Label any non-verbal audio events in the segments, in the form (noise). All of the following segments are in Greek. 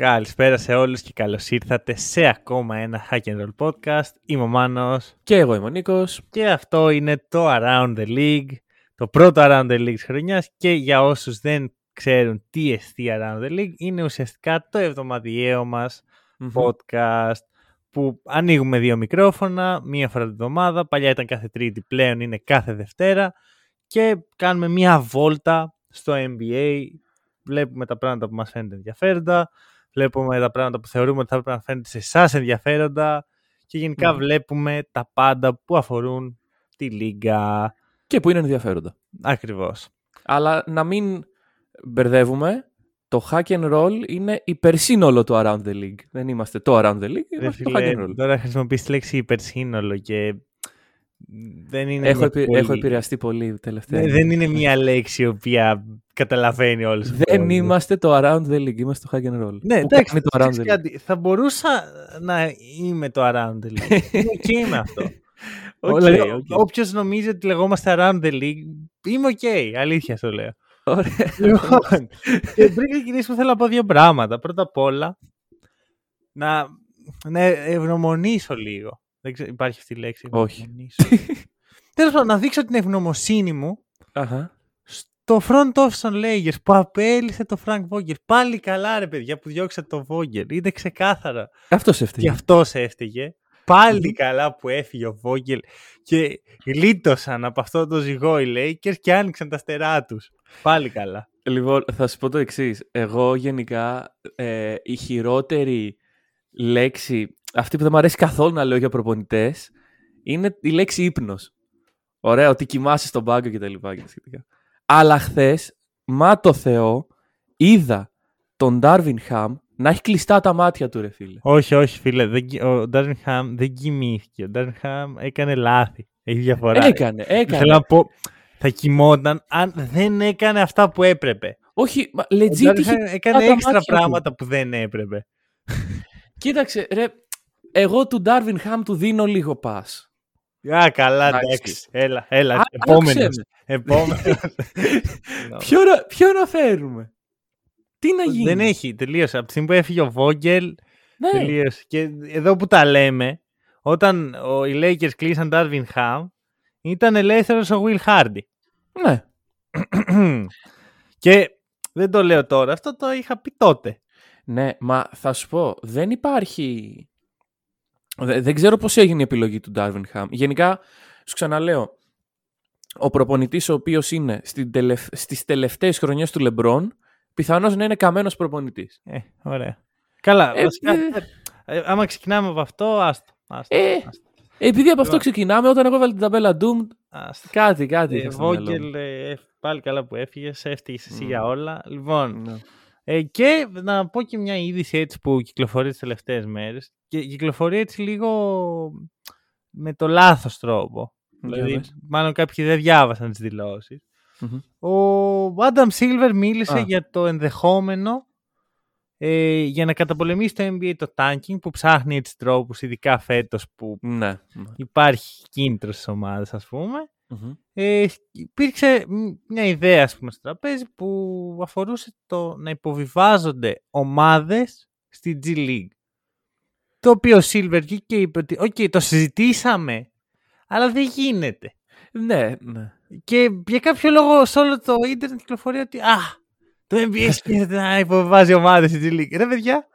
Καλησπέρα σε όλους και καλώς ήρθατε σε ακόμα ένα Hack and Roll podcast. Είμαι ο Μάνος. Και εγώ είμαι ο Νίκος. και αυτό είναι το Around the League, το πρώτο Around the League της χρονιάς. Και για όσους δεν ξέρουν τι εστί Around the League είναι ουσιαστικά το εβδομαδιαίο μας podcast που ανοίγουμε δύο μικρόφωνα, μία φορά την εβδομάδα, παλιά ήταν κάθε τρίτη, πλέον είναι κάθε Δευτέρα. Και κάνουμε μία βόλτα στο NBA, βλέπουμε τα πράγματα που μας φαίνεται ενδιαφέροντα, βλέπουμε τα πράγματα που θεωρούμε ότι θα πρέπει να φαίνεται σε εσάς ενδιαφέροντα και γενικά Μμμ. βλέπουμε τα πάντα που αφορούν τη λίγα. Και που είναι ενδιαφέροντα. Ακριβώς. Αλλά να μην μπερδεύουμε, το hack and roll είναι υπερσύνολο του Around the League. Δεν είμαστε το Around the League, Ρε είμαστε το φίλε, hack and roll. τώρα χρησιμοποιείς τη λέξη υπερσύνολο και δεν είναι, Έχω, μια επι- πολύ- έχω επηρεαστεί πολύ τελευταία. Ναι, δεν είναι μια λέξη η οποία καταλαβαίνει όλους. ο Δεν κόσμος. είμαστε το Around the League, είμαστε το hack and roll. Ναι, Που εντάξει, κάνει το Around ξέρεις the League. κάτι, θα μπορούσα να είμαι το Around the League. (laughs) είμαι ok με αυτό. Οκ, δηλαδή, οκ. Όποιος νομίζει ότι λεγόμαστε Around the League, είμαι ok, αλήθεια το λέω. Ωραία. Λοιπόν, και πριν ξεκινήσουμε θέλω να πω δύο πράγματα. Πρώτα απ' όλα, να, να ευγνωμονήσω λίγο. Δεν ξέρω, υπάρχει αυτή η λέξη. Όχι. ευγνωμονήσω. (laughs) Τέλος πάντων, να δείξω την ευγνωμοσύνη μου Αχα. στο front office των Lakers που απέλησε το Frank Vogel. Πάλι καλά ρε παιδιά που διώξατε το Vogel. Είναι ξεκάθαρα. Αυτός Και έφταιγε. αυτός έφταιγε. Πάλι καλά που έφυγε ο Vogel και γλίτωσαν από αυτό το ζυγό οι Lakers και άνοιξαν τα στερά τους. Πάλι καλά. Λοιπόν, θα σου πω το εξής. Εγώ γενικά ε, η χειρότερη λέξη, αυτή που δεν μου αρέσει καθόλου να λέω για προπονητές, είναι η λέξη ύπνος. Ωραία, ότι κοιμάσαι στον πάγκο και τα λοιπά και τα σχετικά. Αλλά χθες, μα το Θεό, είδα τον Ντάρβιν Χαμ να έχει κλειστά τα μάτια του, ρε φίλε. Όχι, όχι, φίλε. Δεν, κι- ο Ντάρβιν Χαμ δεν κοιμήθηκε. Ο Ντάρβιν Χαμ έκανε λάθη. Έχει διαφορά. Έκανε, έκανε. Θέλω να πω, θα κοιμόταν αν δεν έκανε αυτά που έπρεπε. Όχι, μα Ο legit Ντάρβιν είχε Χαμ κλειστά έκανε τα έξτρα μάτια του. πράγματα που δεν έπρεπε. Κοίταξε, ρε, εγώ του Ντάρβιν Χαμ του δίνω λίγο πας. Α, καλά, Εντάξει. εντάξει. Έλα, έλα. Α, Επόμενος. άκουσε με. Επόμενος. (laughs) Ποιο, να- ποιο να φέρουμε; Τι να γίνει; δεν έχει, τελείωσε. Από τη στιγμή που έφυγε ο Βόγγελ, Ναι. τελείωσε. Και εδώ που τα λέμε, όταν ο, οι Lakers κλείσαν Darvin Ham, ήταν ελεύθερος ο Will Hardy. ναι. (clears throat) και δεν το λέω τώρα, αυτό το είχα πει τότε. Ναι, μα θα σου πω, δεν υπάρχει... Δε- δεν ξέρω πώς έγινε η επιλογή του Darvin Ham. Γενικά, σου ξαναλέω, ο προπονητής ο οποίος είναι στην τελευ... στις τελευταίες χρονιές του LeBron, πιθανώς να είναι καμένος προπονητής. Ε, ωραία. Καλά, Ε, βασικά, ε. ε, άμα ξεκινάμε από αυτό, άστο. άστο, Ε, άστο, Επειδή από αυτό Λοιπόν. ξεκινάμε, όταν εγώ έβαλε την ταμπέλα Doom, άστο. κάτι, κάτι. Ε, είχα στο μυαλό μου. Βόγγελ, ε, πάλι καλά που έφυγες, έφυγε εσύ Μμ. για όλα. Λοιπόν, Ναι. Ε, και να πω και μια είδηση έτσι που κυκλοφορεί τις τελευταίες μέρες και κυκλοφορεί έτσι λίγο με το λάθος τρόπο. Για δηλαδή, πες. μάλλον κάποιοι δεν διάβασαν τις δηλώσεις. Μμμ. Ο Adam Silver μίλησε Α. για το ενδεχόμενο ε, για να καταπολεμήσει το NBA το tanking που ψάχνει έτσι τρόπους, ειδικά φέτος που Ναι. ναι. υπάρχει κίνητρο στις ομάδες ας πούμε. Μμμ. Ε, υπήρξε μ, μια ιδέα ας πούμε, στο τραπέζι που αφορούσε το να υποβιβάζονται ομάδες στη G League. Το οποίο ο Silver βγήκε και είπε ότι «Ok, το συζητήσαμε, αλλά δεν γίνεται». Ναι, ναι. Και για κάποιο λόγο σε όλο το ίντερνετ κυκλοφορεί ότι «Α, το NBA (laughs) σκέφτεται να υποβιβάζει ομάδες στη G League». Ρε παιδιά,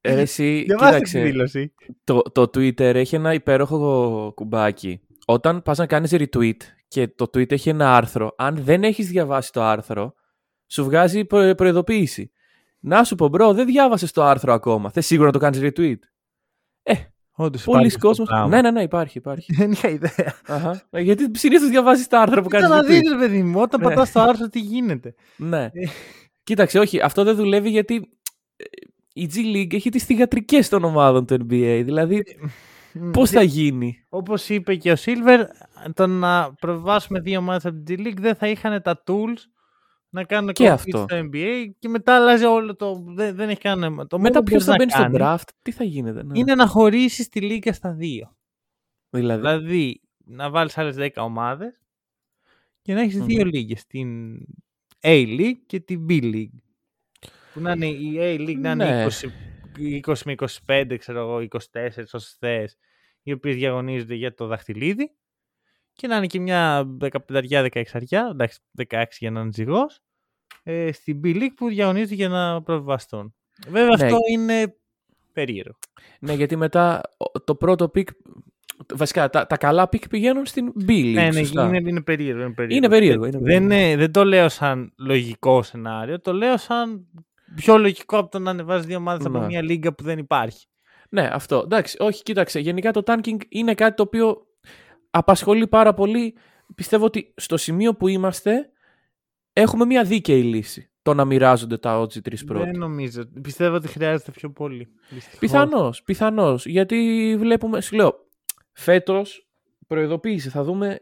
Ε, εσύ, (laughs) διαβάστε τη κοίταξε, δήλωση. το, το Twitter έχει ένα υπέροχο κουμπάκι. Όταν πας να κάνεις retweet και το tweet έχει ένα άρθρο, αν δεν έχεις διαβάσει το άρθρο, σου βγάζει προ- προειδοποίηση. Να σου πω, bro, δεν διάβασες το άρθρο ακόμα. Θες σίγουρα να το κάνεις retweet; Ε, Όντως πολλοί υπάρχει αυτό το κόσμος... πράγμα. Ναι, ναι, ναι, υπάρχει, υπάρχει. (laughs) Δεν είχα ιδέα. Αχα. Ε, Γιατί συνήθως διαβάζεις τα άρθρα που κάνεις Κοίτα να δεις retweet. ρε παιδί μου, όταν Ναι. πατάς το άρθρο τι γίνεται; Ναι. Ε. Κοίταξε, όχι, αυτό δεν δουλεύει γιατί ε, η G League έχει τις θηγατρικές των ομάδων του NBA. Δηλαδή, πώς θα γίνει; Όπως είπε και ο Silver, το να προβάσουμε δύο ομάδες από την G League δεν θα είχαν τα tools να κάνουν Και compete αυτό. στο NBA και μετά αλλάζει όλο το... Δεν, δεν έχει κανένα... Το μόνο Μετά που ποιος μπορείς θα να μπαίνει στο κάνεις draft, τι θα γίνεται. ναι. Είναι να χωρίσεις τη λίγα στα δύο. Δηλαδή, Δηλαδή, να βάλεις άλλες 10 ομάδες και να έχεις Μμμ. δύο λίγες. Την A-League και την B-League. Που να είναι η A-League να είναι Ναι. 20, 20 με 25, ξέρω εγώ, 24 όσες θες, οι οποίες διαγωνίζονται για το δαχτυλίδι και να είναι και μια 15-16, εντάξει 16 για να είναι ζυγός, ε, στην B-League που διαγωνίζονται για να προβιβαστούν. Βέβαια Ναι. αυτό είναι περίεργο. Ναι, γιατί μετά ο- το πρώτο pick. Βασικά, τα, τα καλά pick πηγαίνουν στην B League. Ναι, ναι, σωστά. είναι, είναι περίεργο. Είναι περίεργο. Είναι περίεργο, είναι δεν, περίεργο. είναι- δεν το λέω σαν λογικό σενάριο, το λέω σαν πιο λογικό από το να ανεβάζεις δύο ομάδες από Ναι. μια λίγα που δεν υπάρχει. Ναι, αυτό. Εντάξει, όχι, κοίταξε. Γενικά το tanking είναι κάτι το οποίο απασχολεί πάρα πολύ. Πιστεύω ότι στο σημείο που είμαστε έχουμε μια δίκαιη λύση. Το να μοιράζονται τα OG3 πρώτα. Δεν νομίζω. Πιστεύω ότι χρειάζεται πιο πολύ. δυστυχώς. Πιθανώς, πιθανώς. Γιατί βλέπουμε, σου λέω, φέτος προειδοποίηση, θα δούμε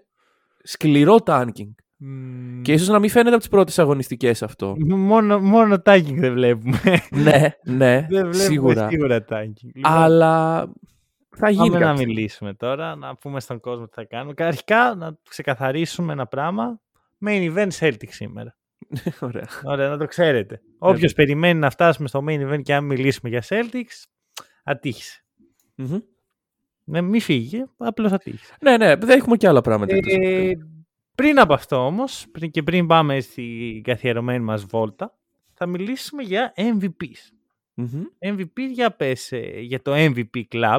σκληρό tanking. Μμμ. Και ίσως να μην φαίνεται από τις πρώτες αγωνιστικές αυτό. Μόνο, μόνο tagging δεν βλέπουμε. ναι, ναι, (laughs) δεν βλέπουμε σίγουρα. σίγουρα tagging. Λοιπόν, Αλλά θα γίνει Πάμε να κάτι. μιλήσουμε τώρα, να πούμε στον κόσμο τι θα κάνουμε. Αρχικά να ξεκαθαρίσουμε ένα πράγμα. Main event Celtic σήμερα. (laughs) Ωραία. Ωραία, να το ξέρετε. Όποιος περιμένει να φτάσουμε στο main event και αν μιλήσουμε για Celtics, ατύχησε. Μμμ. Ναι, μη φύγει, απλώς ατύχησε. Ναι, ναι, δεν έχουμε και άλλα πράγματα. εκτός από Ε, αυτό. Πριν από αυτό όμως, πριν και πριν πάμε στην καθιερωμένη μας βόλτα, θα μιλήσουμε για MVPs. Μμμ. MVP για πες, ε, για το MVP Club.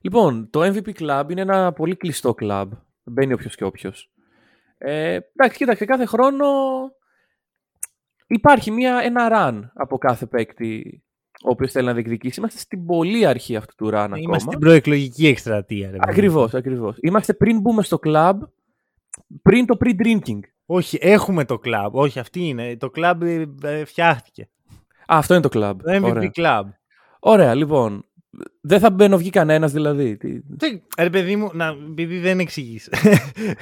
Λοιπόν, το MVP Club είναι ένα πολύ κλειστό club. Μπαίνει όποιος και όποιος. Ε, εντάξει, κοίταξε, κάθε χρόνο υπάρχει μια, ένα run από κάθε παίκτη ο οποίος θέλει να διεκδικήσει. Είμαστε στην πολύ αρχή αυτού του run ακόμα. Είμαστε στην προεκλογική εκστρατεία. Ρε, παιδί. Ακριβώς, ακριβώς. Είμαστε πριν μπούμε στο club, πριν το pre-drinking. Όχι, έχουμε το club. Όχι, αυτή είναι. Το club ε, ε, φτιάχτηκε. Α, αυτό είναι το club. Το MVP Ωραία. Club. Ωραία, λοιπόν. Δεν θα μπαίνω βγει κανένας δηλαδή. Τι- Τι- Ρε παιδί μου, να, επειδή δεν εξηγείς.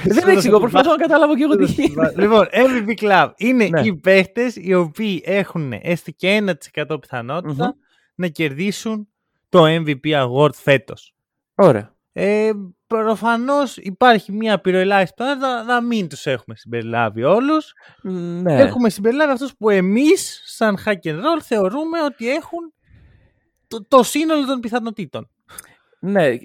Δεν εξηγώ, προσπαθώ να καταλάβω και εγώ τι γίνεται. λοιπόν, MVP Club είναι Ναι. οι παίχτες οι οποίοι έχουν έστω και 1% πιθανότητα Μμμ. να κερδίσουν το MVP Award φέτος. Ωραία. Ε, Προφανώς υπάρχει μια απειροελάχιστη πιθανότητα να μην τους έχουμε συμπεριλάβει όλους. Ναι. Έχουμε συμπεριλάβει αυτούς που εμείς σαν hack and roll θεωρούμε ότι έχουν το, το σύνολο των πιθανότητων. Ναι,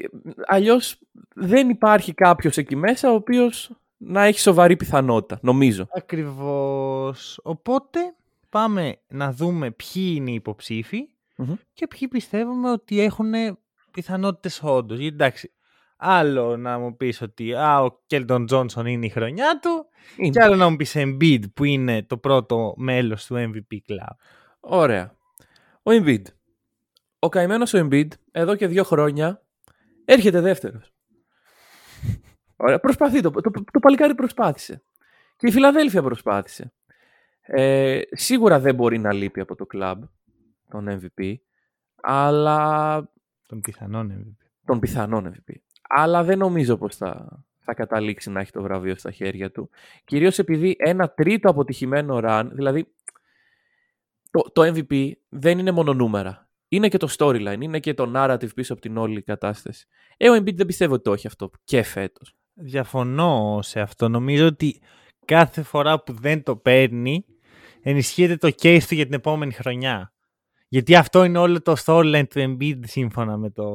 αλλιώς δεν υπάρχει κάποιος εκεί μέσα ο οποίος να έχει σοβαρή πιθανότητα, νομίζω. Ακριβώς. Οπότε πάμε να δούμε ποιοι είναι οι υποψήφοι Μμμ. και ποιοι πιστεύουμε ότι έχουν πιθανότητες όντως. Γιατί εντάξει, άλλο να μου πεις ότι α, ο Κέλτον Τζόνσον είναι η χρονιά του Είναι. και άλλο να μου πεις Embiid που είναι το πρώτο μέλος του MVP Club. Ωραία. Ο Embiid. Ο καημένος ο Embiid, εδώ και δύο χρόνια, έρχεται δεύτερος. Ωραία. Προσπαθεί το, το, το παλικάρι προσπάθησε. Και η Φιλαδέλφια προσπάθησε. Ε, σίγουρα δεν μπορεί να λείπει από το κλαμπ τον MVP, αλλά Των πιθανών MVP. των πιθανών MVP. Αλλά δεν νομίζω πως θα, θα καταλήξει να έχει το βραβείο στα χέρια του. Κυρίως επειδή ένα τρίτο αποτυχημένο run, δηλαδή το, το MVP δεν είναι μόνο νούμερα. Είναι και το storyline, είναι και το narrative πίσω από την όλη κατάσταση. Ε, ο Embiid δεν πιστεύω ότι το έχει αυτό και φέτος. Διαφωνώ σε αυτό. Νομίζω ότι κάθε φορά που δεν το παίρνει ενισχύεται το case του για την επόμενη χρονιά. Γιατί αυτό είναι όλο το storyline του Embiid σύμφωνα με το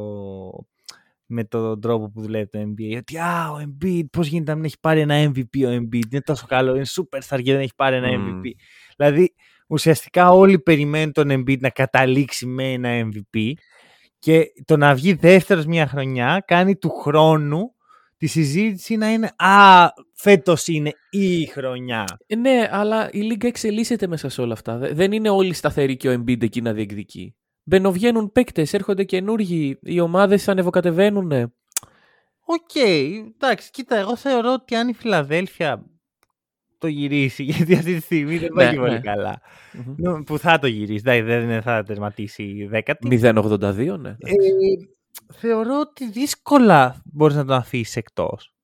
με τον τρόπο που δουλεύει το NBA. Ότι α, ο Embiid, πώς γίνεται να μην έχει πάρει ένα MVP ο Embiid; Είναι τόσο καλό, είναι superstar και δεν έχει πάρει ένα Μμμ. MVP. Δηλαδή, ουσιαστικά όλοι περιμένουν τον Embiid να καταλήξει με ένα MVP και το να βγει δεύτερος μια χρονιά κάνει του χρόνου τη συζήτηση να είναι «Α, φέτος είναι η χρονιά». Ε, ναι, αλλά η Λίγκα εξελίσσεται μέσα σε όλα αυτά. Δε- Δεν είναι όλοι σταθεροί και ο Embiid εκεί να διεκδικεί. Μπαινοβγαίνουν παίκτες, έρχονται καινούργοι, οι ομάδες ανεβοκατεβαίνουν. Οκ, εντάξει, κοίτα, εγώ θεωρώ ότι αν η Φιλαδέλφια το γυρίσει, (laughs) γιατί αυτή τη στιγμή δεν πάει Ναι, και πολύ ναι. καλά. Μμμ. Νο- Που θα το γυρίσει, δηλαδή δεν θα τερματίσει δέκατη. 0,82, ναι. Ε, θεωρώ ότι δύσκολα μπορείς να τον αφήσεις εκτός.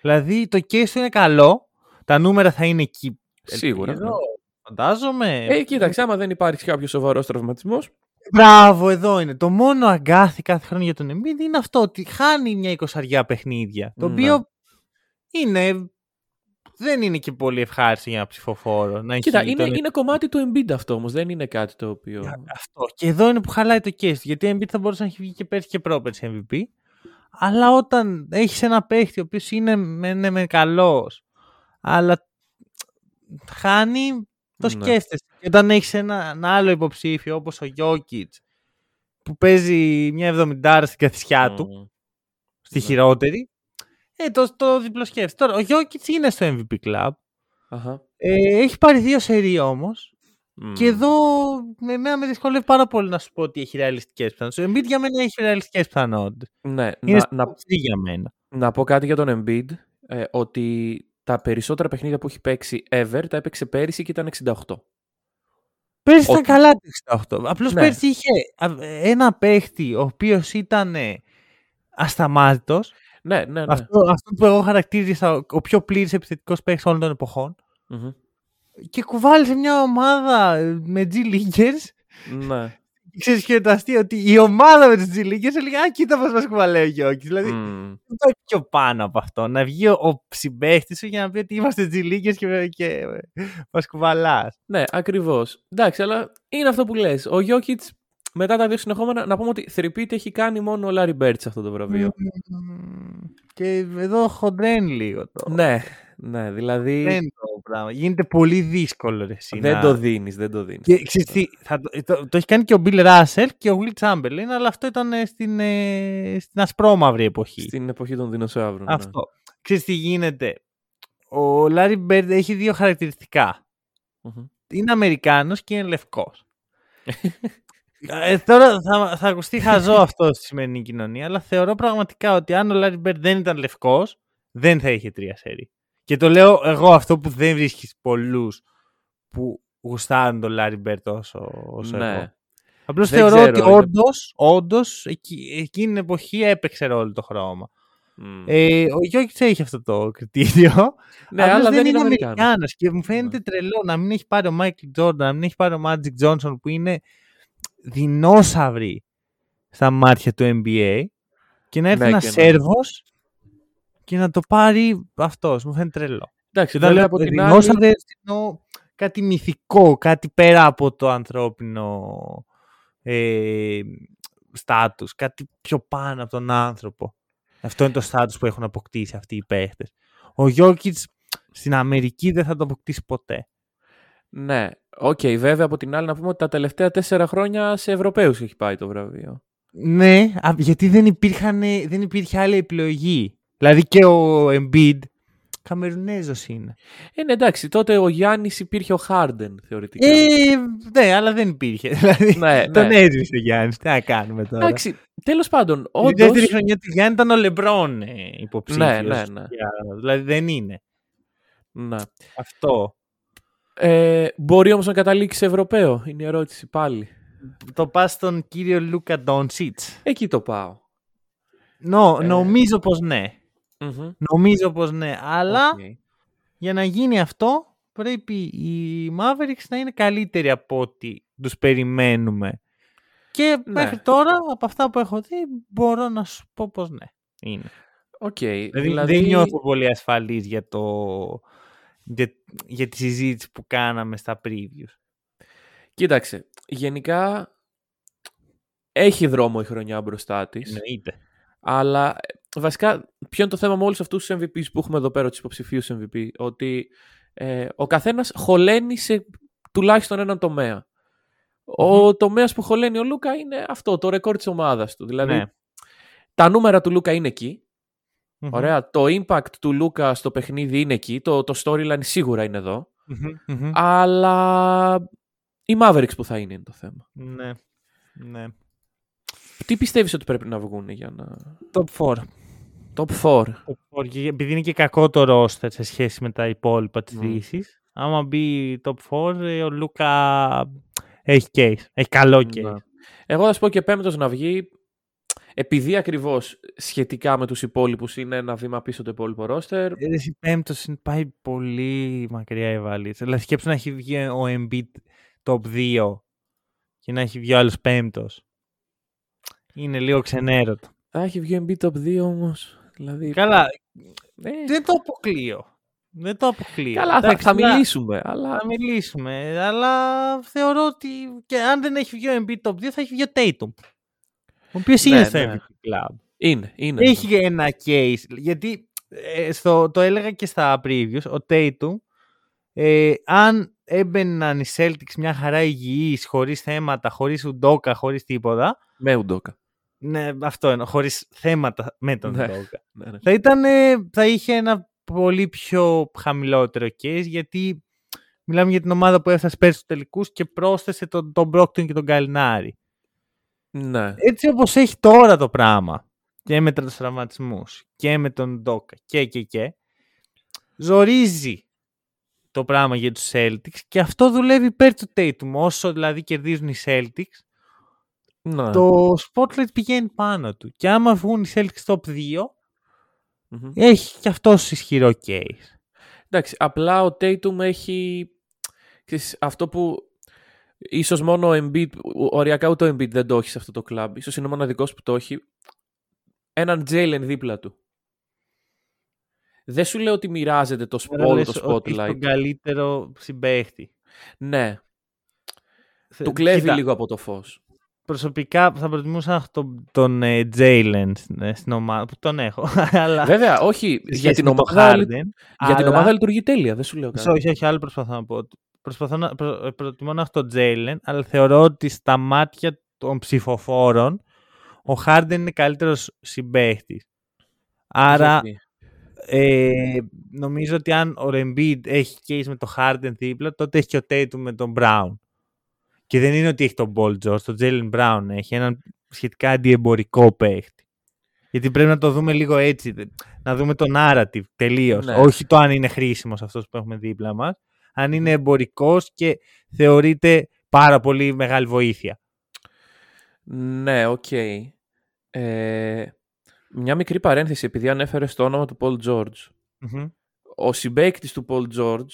Δηλαδή το case του είναι καλό, τα νούμερα θα είναι εκεί. Σίγουρα, Ελπίζω, ναι. Φαντάζομαι. Ε, κοίταξε, άμα δεν υπάρχει κάποιος σοβαρός τραυματισμός. Μπράβο, εδώ είναι. Το μόνο αγκάθι κάθε χρόνο για τον Embiid είναι αυτό ότι χάνει μια εικοσαριά παιχνίδια. Το Ναι. οποίο είναι. Δεν είναι και πολύ ευχάριστο για ένα ψηφοφόρο. Να Κοίτα, έχει είναι, τον- είναι κομμάτι του Embiid αυτό όμως. Δεν είναι κάτι το οποίο. Αυτό. Και εδώ είναι που χαλάει το case. του, Γιατί ο Embiid θα μπορούσε να έχει βγει και πέρσι και πρόπερσι MVP. Αλλά όταν έχεις ένα παίχτη ο οποίος είναι με, ναι, με καλός, αλλά χάνει, το Ναι. σκέφτεσαι. Και όταν έχεις ένα, ένα άλλο υποψήφιο όπως ο Jokic που παίζει μια εβδομηντάρα στην καθισιά του, Μμμ. στη Ναι. χειρότερη, ε, το, το διπλό σκέφτεσαι. Τώρα, ο Jokic είναι στο MVP Club. Αχα. Ε, έχει πάρει δύο σερί όμως Μμ. και εδώ με εμένα με δυσκολεύει πάρα πολύ να σου πω ότι έχει ρεαλιστικές πιθανότητες. Ο Embiid για μένα έχει ρεαλιστικές πιθανότητες. Ναι, Είναι να, στο να, top 3 για μένα. να πω κάτι για τον Embiid. Ε, ότι τα περισσότερα παιχνίδια που έχει παίξει ever τα έπαιξε πέρυσι και ήταν 68. Πέρσι ήταν Ότι- καλά το 68. Απλώς Ναι. πέρσι είχε α, ένα παίχτη ο οποίος ήταν ασταμάτητος. Ναι, ναι, ναι. Αυτό, αυτό που εγώ χαρακτήριζα ο πιο πλήρης επιθετικός παίχτης όλων των εποχών. Μμμ. Και κουβάλισε μια ομάδα ε, με G Leaguers. ναι. Ξέρεις και το αστείο ότι η ομάδα με του G Leaguers έλεγε Α, κοίτα πώς μας κουβαλάει ο Γιώκη. Δηλαδή, Μμ. Δεν πάει πιο πάνω από αυτό. Να βγει ο, ο συμπαίχτης σου για να πει ότι είμαστε τζιλίκες και, και μας κουβαλάς. Ναι, ακριβώς. Εντάξει, αλλά είναι αυτό που λες. Ο Γιώκητς μετά τα δύο συνεχόμενα, να πούμε ότι θρυπήτη έχει κάνει μόνο ο Λάρι Μπέρτς σε αυτό το βραβείο. Και εδώ χοντρένει λίγο το. Ναι, ναι, δηλαδή. Δεν το πράγμα. Γίνεται πολύ δύσκολο ρε, εσύ, δεν να- το δίνεις, δεν το δίνεις. Και, ξέρεις τι, θα το, το, το έχει κάνει και ο Bill Russell και ο Will Chamberlain, αλλά αυτό ήταν ε, στην, ε, στην ασπρόμαυρη εποχή. Στην εποχή των δεινοσαύρων. ναι. Αυτό. Ξέρεις τι γίνεται; Ο Larry Bird έχει δύο χαρακτηριστικά. Μμμ. είναι Αμερικάνος και είναι λευκός. (laughs) ε, τώρα θα, θα ακουστεί χαζό αυτό στη σημερινή κοινωνία, αλλά θεωρώ πραγματικά ότι αν ο Λάρι Μπέρντ δεν ήταν λευκός, δεν θα είχε τρία σερί. Και το λέω εγώ αυτό που δεν βρίσκεις πολλούς που γουστάρουν τον Λάρι Μπέρντ όσο, όσο Ναι. εγώ. Απλώς Δεν θεωρώ ξέρω, ότι είναι- όντως, όντως εκεί, εκείνη την εποχή έπαιξε ρόλο το χρώμα. Μμ. Ε, ο Γιώκητς έχει αυτό το κριτήριο. (laughs) ναι, Απλώς αλλά δεν είναι Αμερικάνος Αμερικάνος. και μου φαίνεται τρελό να μην έχει πάρει ο Μάικλ Τζόρνταν, να μην έχει πάρει ο Μάτζικ Τζόνσον που είναι δεινόσαυροι στα μάτια του NBA και να έρθει Ναι, ένα και να- Σέρβος και να το πάρει αυτός. Μου φαίνεται τρελό. Εντάξει, Και όταν βέβαια λέω από την άλλη. δεινόσαυροι εννοώ κάτι μυθικό, κάτι πέρα από το ανθρώπινο ε, στάτους, κάτι πιο πάνω από τον άνθρωπο. Αυτό είναι το στάτους που έχουν αποκτήσει αυτοί οι παίχτες. Ο Γιόκιτς στην Αμερική δεν θα το αποκτήσει ποτέ. Ναι, οκ, βέβαια από την άλλη να πούμε ότι τα τελευταία τέσσερα χρόνια σε Ευρωπαίους έχει πάει το βραβείο. Ναι, α, γιατί δεν, υπήρχαν, δεν υπήρχε άλλη επιλογή. Δηλαδή και ο Embiid Καμερουνέζος είναι. Ε, ναι, εντάξει, τότε ο Γιάννης υπήρχε ο Χάρντεν θεωρητικά. Ε, ναι, αλλά δεν υπήρχε. (laughs) Δηλαδή, Ναι, τον ναι. έσβησε ο Γιάννης. Τι να κάνουμε τώρα. Εντάξει, τέλος πάντων, Η όντως... δεύτερη χρονιά του Γιάννη ήταν ο Λεμπρόν ε, υποψήφιος. Ναι, ναι, ναι. για- Δηλαδή δεν είναι. Ναι. Αυτό. Ε, μπορεί όμως να καταλήξει σε Ευρωπαίο, είναι η ερώτηση πάλι. Το πας στον κύριο Λούκα Ντόνσιτς. Εκεί το πάω. Νο, Ε. Νομίζω πως ναι. Μμμ. Νομίζω πως ναι. Αλλά Οκ. για να γίνει αυτό πρέπει οι Mavericks να είναι καλύτεροι από ό,τι τους περιμένουμε. Και Ναι. μέχρι τώρα από αυτά που έχω δει μπορώ να σου πω πως ναι. Είναι. Οκ, Δηλαδή, δεν νιώθω πολύ ασφαλής για, το, για, για τη συζήτηση που κάναμε στα previews. Κοίταξε, γενικά έχει δρόμο η χρονιά μπροστά της. Εννοείται. Αλλά ε, βασικά, ποιο είναι το θέμα με όλους αυτούς τους MVPs που έχουμε εδώ πέρα, τους υποψηφίους MVP, ότι ε, ο καθένας χωλαίνει σε τουλάχιστον έναν τομέα. Ο τομέας που χωλαίνει ο Λούκα είναι αυτό, το ρεκόρ της ομάδας του. Δηλαδή, Ναι. τα νούμερα του Λούκα είναι εκεί. Μμμ. Ωραία. Το impact του Λούκα στο παιχνίδι είναι εκεί. Το, το storyline σίγουρα είναι εδώ. Μμμ, μμμ. Αλλά οι Mavericks που θα είναι είναι το θέμα. Ναι. ναι. Τι πιστεύεις ότι πρέπει να βγουν για να... Top 4. Top 4. Επειδή είναι και κακό το roster σε σχέση με τα υπόλοιπα της Mm. Δύσης, άμα μπει top 4, ε, ο Λούκα έχει case. Έχει καλό case. Ναι. Εγώ θα σου πω και πέμπτος να βγει, επειδή ακριβώς σχετικά με τους υπόλοιπους είναι ένα βήμα πίσω το υπόλοιπο roster. Ε, Εσύ πέμπτος είναι- πάει πολύ μακριά η βαλίτσα. Δηλαδή σκέψου να έχει βγει ο Embiid top 2 και να έχει βγει ο άλλος πέμπτος. Είναι λίγο ξενέρωτο. Θα έχει βγει ο Embiid top 2 όμως. Δηλαδή, Καλά, ε, δεν το αποκλείω. Δεν το αποκλείω. καλά θα, Εντάξει, θα να- μιλήσουμε, αλλά... Θα μιλήσουμε, αλλά θεωρώ ότι και αν δεν έχει βγει ο Embiid top 2 θα έχει βγει ο Tatum. Ο οποίος είναι Ναι, στο ναι. MVP Club. Είναι, είναι. Έχει ένα case. Γιατί ε, στο, το έλεγα και στα previews, ο Tatum, ε, αν έμπαιναν οι Celtics μια χαρά υγιείς, χωρίς θέματα, χωρίς ουντόκα, χωρίς τίποτα, Με ουντόκα. ναι, αυτό εννοώ, χωρίς θέματα με τον Ναι. ουντόκα, Ναι, ναι. θα, ήταν, ε, θα είχε ένα πολύ πιο χαμηλότερο case, γιατί μιλάμε για την ομάδα που έφτασε πέρσι στους τελικούς και πρόσθεσε τον, τον Brockton και τον Καλινάρη. Ναι. έτσι όπως έχει τώρα το πράγμα και με τους τραυματισμούς και με τον Ντόκα και και και ζορίζει το πράγμα για τους Celtics και αυτό δουλεύει υπέρ του Tatum όσο δηλαδή κερδίζουν οι Celtics ναι. το spotlight πηγαίνει πάνω του και άμα βγουν οι Celtics top 2 Μμμ. έχει και αυτός ισχυρό case Εντάξει, απλά ο Tatum έχει ξέρεις, αυτό που ίσως μόνο ο Embiid, οριακά ούτε ο Embiid δεν το έχει σε αυτό το κλαμπ. Ίσως είναι ο μοναδικός που το έχει. Έναν Jalen δίπλα του. Δεν σου λέω ότι μοιράζεται το Άρα όλο λες το ότι έχει spotlight. τον καλύτερο συμπαίχτη Ναι, Θε- του κλέβει κοίτα, λίγο από το φως. προσωπικά θα προτιμούσα να έχω τον, τον ε, Jalen στην, στην ομάδα που τον έχω (laughs) αλλά Βέβαια, όχι, σε για σχέση την, με το ομάδα, λει- Harden, για την αλλά- ομάδα λειτουργεί τέλεια, δεν σου λέω κάτι. Όχι, όχι, άλλο προσπαθώ να πω. Προσπαθώ να, προ, προτιμώ να έχω τον Jalen, αλλά θεωρώ ότι στα μάτια των ψηφοφόρων ο Harden είναι καλύτερος συμπαίχτης. Άρα Γιατί; ε, νομίζω ότι αν ο Embiid έχει case με το Harden δίπλα, τότε έχει και ο Tatum με τον Brown. Και δεν είναι ότι έχει τον Paul George, τον Jalen Brown έχει έναν σχετικά αντιεμπορικό παίχτη. Γιατί πρέπει να το δούμε λίγο έτσι, να δούμε το narrative τελείως. Ναι. Όχι το αν είναι χρήσιμος αυτός που έχουμε δίπλα μας, αν είναι εμπορικός και θεωρείται πάρα πολύ μεγάλη βοήθεια. Ναι, οκ. Ε, μια μικρή παρένθεση, επειδή ανέφερες το όνομα του Paul George. Μμμ. Ο συμπαίκτης του Paul George,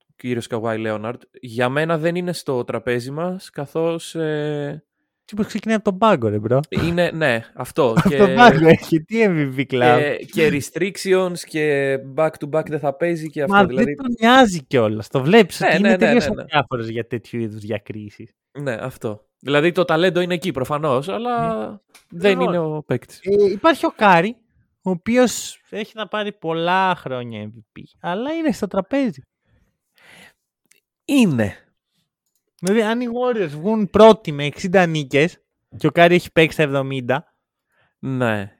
ο κύριος Καουάι Λέοναρντ, για μένα δεν είναι στο τραπέζι μας, καθώς ε, Τι πως ξεκινάει από τον πάγκο, ρε bro. είναι, ναι, αυτό. Από τον πάγκο έχει, τι MVP club. και, και restrictions και back to back δεν θα παίζει και αυτό. Μα δηλαδή, δεν τον νοιάζει κιόλας. Το βλέπεις Ναι, ότι ναι, είναι ναι, τελείως ναι, ναι. αδιάφορος για τέτοιου είδους διακρίσεις. Ναι, αυτό. Δηλαδή το ταλέντο είναι εκεί προφανώς, αλλά δεν Λοιπόν, είναι ο παίκτης. Ε, υπάρχει ο Κάρι, ο οποίος έχει να πάρει πολλά χρόνια MVP, αλλά είναι στο τραπέζι. Είναι. Δηλαδή, αν οι Warriors βγουν πρώτοι με 60 νίκες και ο Κάρι έχει παίξει τα 70, Ναι.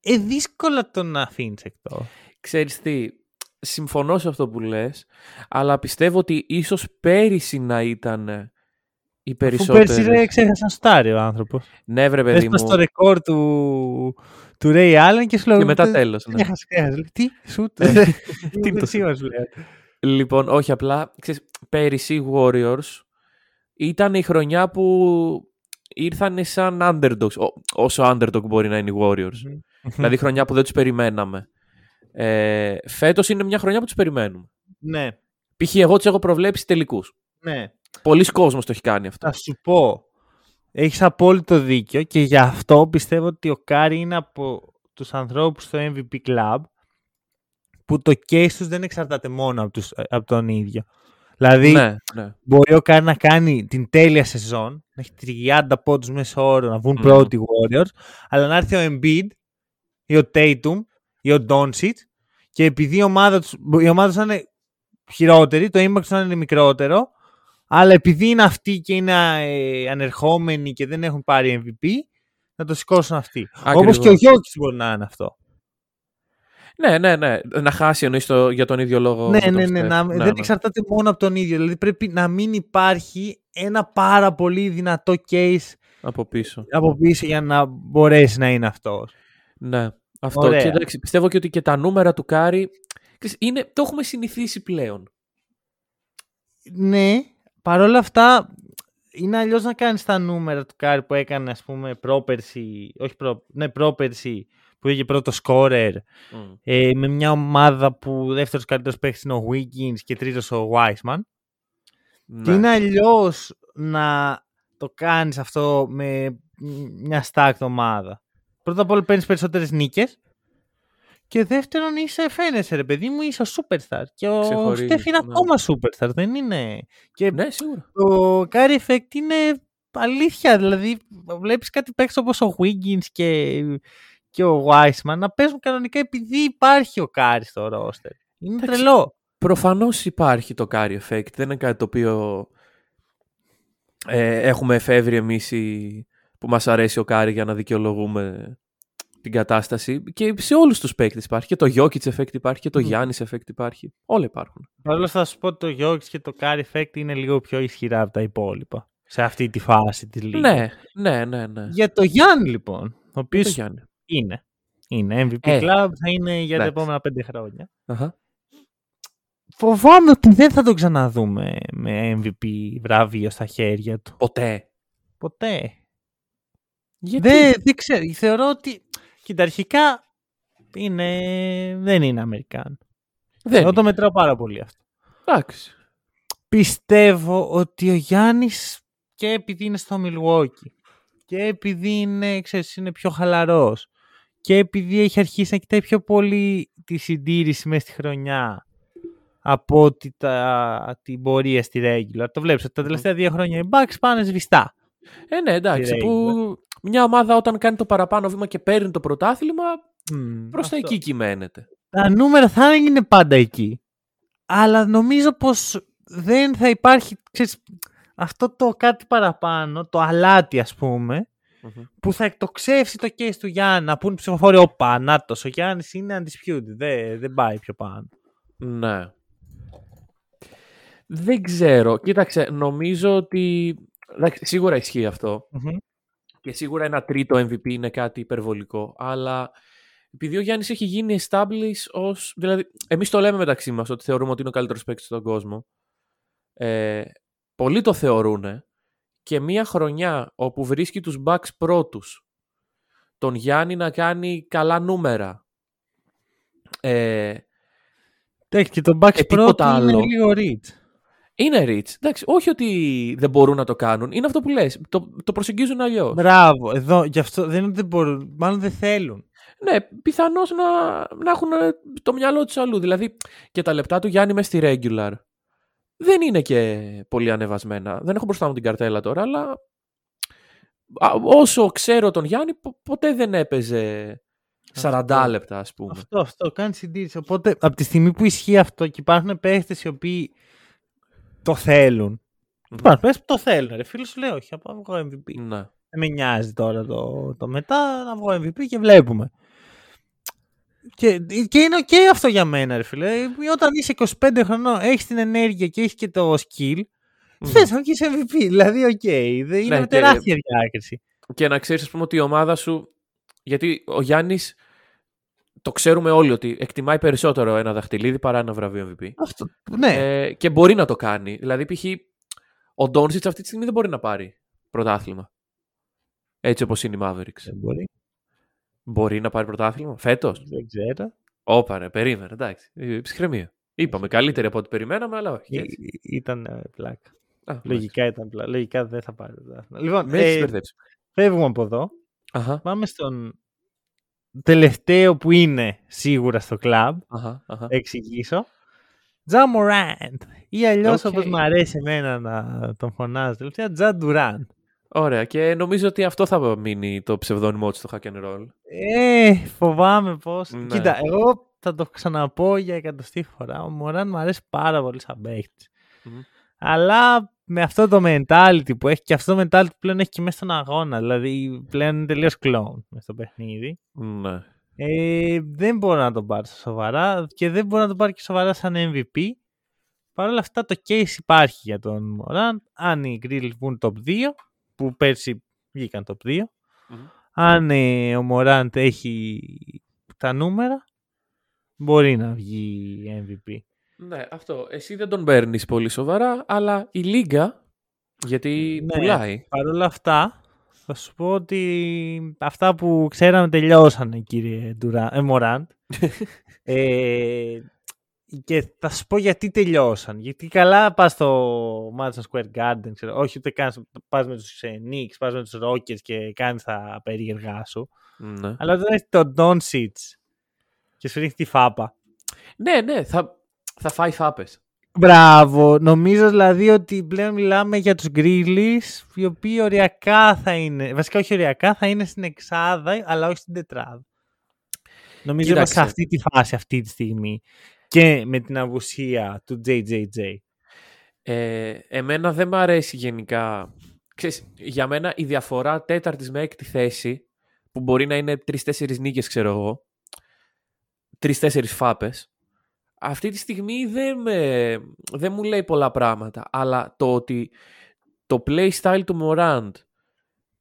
ε, δύσκολα τον αφήνεις εκτός. Ξέρεις τι, συμφωνώ σε αυτό που λες, αλλά πιστεύω ότι ίσως πέρυσι να ήταν οι Αφού περισσότερες... πέρσι ρε, ξέχασαν στάρι ο άνθρωπος. Ναι βρε παιδί μου. Έσπασε το ρεκόρ του, του Ray Allen και σου λέω. Και μετά «Τε- τέλος. Ναι. Ξέχασες, ξέχασες. Λέω, Τι, σουτ. (laughs) Τι είναι το σίγουρος, λέω. Λοιπόν, όχι απλά, ξέρεις, πέρυσι οι Warriors ήταν η χρονιά που ήρθαν σαν underdogs, ό- όσο underdog μπορεί να είναι οι Warriors. δηλαδή χρονιά που δεν τους περιμέναμε. Ε, φέτος είναι μια χρονιά που τους περιμένουμε. Ναι, Π.χ. εγώ τους έχω προβλέψει τελικούς. ναι. Πολλοί κόσμος το έχει κάνει αυτό. Θα σου πω. Έχεις απόλυτο δίκιο και γι' αυτό πιστεύω ότι ο Κάρι είναι από τους ανθρώπους στο MVP Club που το case τους δεν εξαρτάται μόνο από, τους, από τον ίδιο. Δηλαδή ναι, ναι. μπορεί ο Κάρι να κάνει την τέλεια σεζόν, να έχει 30 πόντους μέσα όρο, να βγουν Μμμ. πρώτοι οι Warriors, αλλά να έρθει ο Embiid ή ο Tatum ή ο Doncic και επειδή η ομάδα τους, η ομάδα τους να είναι χειρότερη, το impact τους να είναι μικρότερο, αλλά επειδή είναι αυτοί και είναι ε, ανερχόμενοι και δεν έχουν πάρει MVP, να το σηκώσουν αυτοί. Όπως Ακριβώς. και ο Γιώκης μπορεί να είναι αυτό. Ναι, ναι, ναι. Να χάσει εννοείς το, για τον ίδιο λόγο. ναι, με τον ναι, ναι, Steph. να, Ναι, δεν ναι. εξαρτάται μόνο από τον ίδιο. Δηλαδή πρέπει να μην υπάρχει ένα πάρα πολύ δυνατό case Από πίσω. από πίσω για να μπορέσει να είναι αυτός. Ναι. Αυτό. Ωραία. Και εντάξει, πιστεύω και ότι και τα νούμερα του Κάρι ξέρεις, είναι, το έχουμε συνηθίσει πλέον. Ναι, παρόλα αυτά είναι αλλιώς να κάνεις τα νούμερα του Κάρι που έκανε, ας πούμε, πρόπερση. Όχι προ, ναι, πρόπερση που είχε πρώτο σκόρερ. Μμ. Ε, με μια ομάδα που δεύτερος καλύτερος παίχτης είναι ο Wiggins και τρίτος ο Wiseman. Και Ναι. είναι αλλιώς να το κάνεις αυτό με μια stacked ομάδα. Πρώτα απ' όλα παίρνεις περισσότερες νίκες. Και δεύτερον, είσαι φαίνεσαι, ρε παιδί μου, είσαι ο superstar. Και ο Ξεχωρίζεις, Στεφ είναι ναι. ακόμα superstar, δεν είναι. Και Ναι, σίγουρα. το Curry Effect είναι αλήθεια. Δηλαδή, βλέπεις κάτι παίξει όπως ο Wiggins και, και ο Wiseman να παίζουν κανονικά επειδή υπάρχει ο Curry στο roster. Είναι Εντάξει. τρελό. Προφανώς υπάρχει το Curry effect. Δεν είναι κάτι το οποίο ε, έχουμε εφεύρει εμείς που μας αρέσει ο Κάρι για να δικαιολογούμε την κατάσταση. Και σε όλους τους παίκτες υπάρχει. Και το Jokic effect υπάρχει και το Μμμ. Γιάννης effect υπάρχει. Όλα υπάρχουν. Παρ' όλα αυτά, θα σου πω ότι το Jokic και το Curry Effect είναι λίγο πιο ισχυρά από τα υπόλοιπα. Σε αυτή τη φάση της λίγα. Ναι, ναι, ναι. ναι. Για το Γιάννη, λοιπόν, ο οποίο το Γιάννη. Είναι. Είναι MVP Ε, Club, θα είναι για τα εντάξει. επόμενα πέντε χρόνια. Αχα. Φοβάμαι ότι δεν θα τον ξαναδούμε με MVP βραβείο στα χέρια του. Ποτέ. Ποτέ. Γιατί; Δεν, δεν ξέρω. Θεωρώ ότι. Κοίτα, αρχικά είναι... δεν είναι Αμερικάνο. Δεν. Εγώ το μετράω πάρα πολύ αυτό. Εντάξει. Πιστεύω ότι ο Γιάννης και επειδή είναι στο Milwaukee και επειδή είναι, ξέρεις, είναι πιο χαλαρός και επειδή έχει αρχίσει να κοιτάει πιο πολύ τη συντήρηση μέσα στη χρονιά από ότι τα, την πορεία στη regular. Το βλέπεις ότι τα τελευταία δύο χρόνια οι Bucks πάνε σβηστά. Ε, ναι, εντάξει. Τη Που μια ομάδα όταν κάνει το παραπάνω βήμα και παίρνει το πρωτάθλημα, Μμμ, προς τα αυτό. εκεί κυμαίνεται. Τα νούμερα θα είναι πάντα εκεί. Αλλά νομίζω πως δεν θα υπάρχει ξέρεις, αυτό το κάτι παραπάνω, το αλάτι ας πούμε, Μμμ. που θα εκτοξεύσει το case του Γιάννη. Να πούνε ψηφοφόροι, όπα, νάτος, ο Γιάννης είναι undisputed, δεν, δεν πάει πιο πάνω. Ναι. Δεν ξέρω. Κοίταξε, νομίζω ότι. εντάξει, σίγουρα ισχύει αυτό. Και σίγουρα ένα τρίτο MVP είναι κάτι υπερβολικό. Αλλά επειδή ο Γιάννης έχει γίνει establish ως... Δηλαδή, εμείς το λέμε μεταξύ μας ότι θεωρούμε ότι είναι ο καλύτερος παίκτης στον κόσμο. Ε, πολλοί το θεωρούν. Και μία χρονιά όπου βρίσκει τους Bucks πρώτους, τον Γιάννη να κάνει καλά νούμερα, ε, Εντάξει, και το Bucks Και πρώτο τίποτα είναι άλλο. λίγο rich. Είναι rich. Εντάξει, όχι ότι δεν μπορούν να το κάνουν. Είναι αυτό που λες. Το, το προσεγγίζουν αλλιώς. Μπράβο, εδώ, γι' αυτό δεν είναι ότι δεν μπορούν, μάλλον δεν θέλουν. Ναι, πιθανώς να, να έχουν ε, το μυαλό τους αλλού. Δηλαδή και τα λεπτά του Γιάννη μέσα στη regular δεν είναι και πολύ ανεβασμένα. Δεν έχω μπροστά μου την καρτέλα τώρα, αλλά α, όσο ξέρω τον Γιάννη, πο- ποτέ δεν έπαιζε 40 Αυτό. λεπτά, ας πούμε. Αυτό, αυτό, κάνει συντήρηση. Οπότε, από τη στιγμή που ισχύει αυτό και υπάρχουν παίχτες οι οποίοι το θέλουν. Υπάρχουν παίχτες που το θέλουν. Ρε φίλο σου λέει, Όχι, θα πάω να βγω MVP. Ναι. Δεν με νοιάζει τώρα το, το μετά, να βγω MVP και βλέπουμε. Και, και είναι ok αυτό για μένα, ρε φίλε. Όταν είσαι 25 χρονών, έχεις την ενέργεια και έχεις και το skill, Μμμ. θες να βγεις MVP. Δηλαδή, οκ. δεν είναι Ναι, και- τεράστια διάκριση. Και να ξέρεις, ας πούμε, ότι η ομάδα σου... Γιατί ο Γιάννης, το ξέρουμε όλοι ότι εκτιμάει περισσότερο ένα δαχτυλίδι παρά ένα βραβείο MVP. Αυτό, ναι. Ε, και μπορεί να το κάνει. Δηλαδή, π.χ. ο Ντόνσιτς αυτή τη στιγμή δεν μπορεί να πάρει πρωτάθλημα. Έτσι όπως είναι η Mavericks. δεν μπορεί. Μπορεί να πάρει πρωτάθλημα φέτος; Δεν ξέρω. Όπα, ρε, περίμενε, εντάξει. Ε, Ψυχραιμία. Είπαμε καλύτερη από ό,τι περιμέναμε, αλλά όχι. Ή- έτσι. ή- Ήταν ε, πλάκα. Α, Λογικά ήταν πλάκα. Λογικά δεν θα πάρει το πρωτάθλημα. Λοιπόν, Με έχεις ε, μπερδέψει. φεύγουμε από εδώ. Αχα, Πάμε στον τελευταίο που είναι σίγουρα στο κλαμπ. αχα, αχα. εξηγήσω. Τζα Μοράντ. Ή αλλιώς Οκ. όπως μου αρέσει εμένα να τον φωνάζω τελευταία, Τζα Ντουράντ. Ωραία. Και νομίζω ότι αυτό θα μείνει το ψευδόνυμό του στο Hack and Roll. Ε, φοβάμαι πώς. Ναι. Κοίτα, εγώ θα το ξαναπώ για εκατοστή φορά. Ο Μωράν μου αρέσει πάρα πολύ σαν παίκτης. Μμμ. Αλλά με αυτό το mentality που έχει και αυτό το mentality που πλέον έχει και μέσα στον αγώνα. Δηλαδή πλέον είναι τελείως κλόουν με στο παιχνίδι. Ναι. Ε, δεν μπορώ να τον πάρω στα σοβαρά και δεν μπορώ να τον πάρω και σοβαρά σαν MVP. Παρ' όλα αυτά το case υπάρχει για τον Μωράν. Αν οι Grills βγουν top 2, που πέρσι βγήκαν top 2, Μμμ. αν ε, ο Μωράντ έχει στα νούμερα, μπορεί να βγει MVP. Ναι, αυτό. Εσύ δεν τον παίρνεις πολύ σοβαρά, αλλά η Λίγκα, γιατί Ναι, πουλάει. Παρ' όλα αυτά, θα σου πω ότι αυτά που ξέραμε τελειώσανε, κύριε Ντουρά, ε, Μωράντ. (laughs) ε, και θα σου πω γιατί τελειώσαν. Γιατί καλά πας στο Madison Square Garden, ξέρω, όχι ούτε καν πας με τους ε, Knicks, πας με τους Rockets και κάνεις τα περίεργά σου. Ναι. Αλλά όταν έχεις τον Doncic και σου ρίχνει τη φάπα. ναι, ναι, θα, θα φάει φάπες. Μπράβο. Νομίζω δηλαδή ότι πλέον μιλάμε για τους Grizzlies, οι οποίοι οριακά θα είναι, βασικά όχι οριακά, θα είναι στην εξάδα, αλλά όχι στην τετράδα. Νομίζω είμαστε σε Κοίταξε. αυτή τη φάση αυτή τη στιγμή και με την απουσία του JJJ. Ε, εμένα δεν μ' αρέσει γενικά. Ξέρεις, για μένα η διαφορά τέταρτης με έκτη θέση, που μπορεί να είναι τρεις-τέσσερις νίκες, ξέρω εγώ, τρεις-τέσσερις φάπες, αυτή τη στιγμή δεν, με, δεν μου λέει πολλά πράγματα. Αλλά το ότι το play style του Morant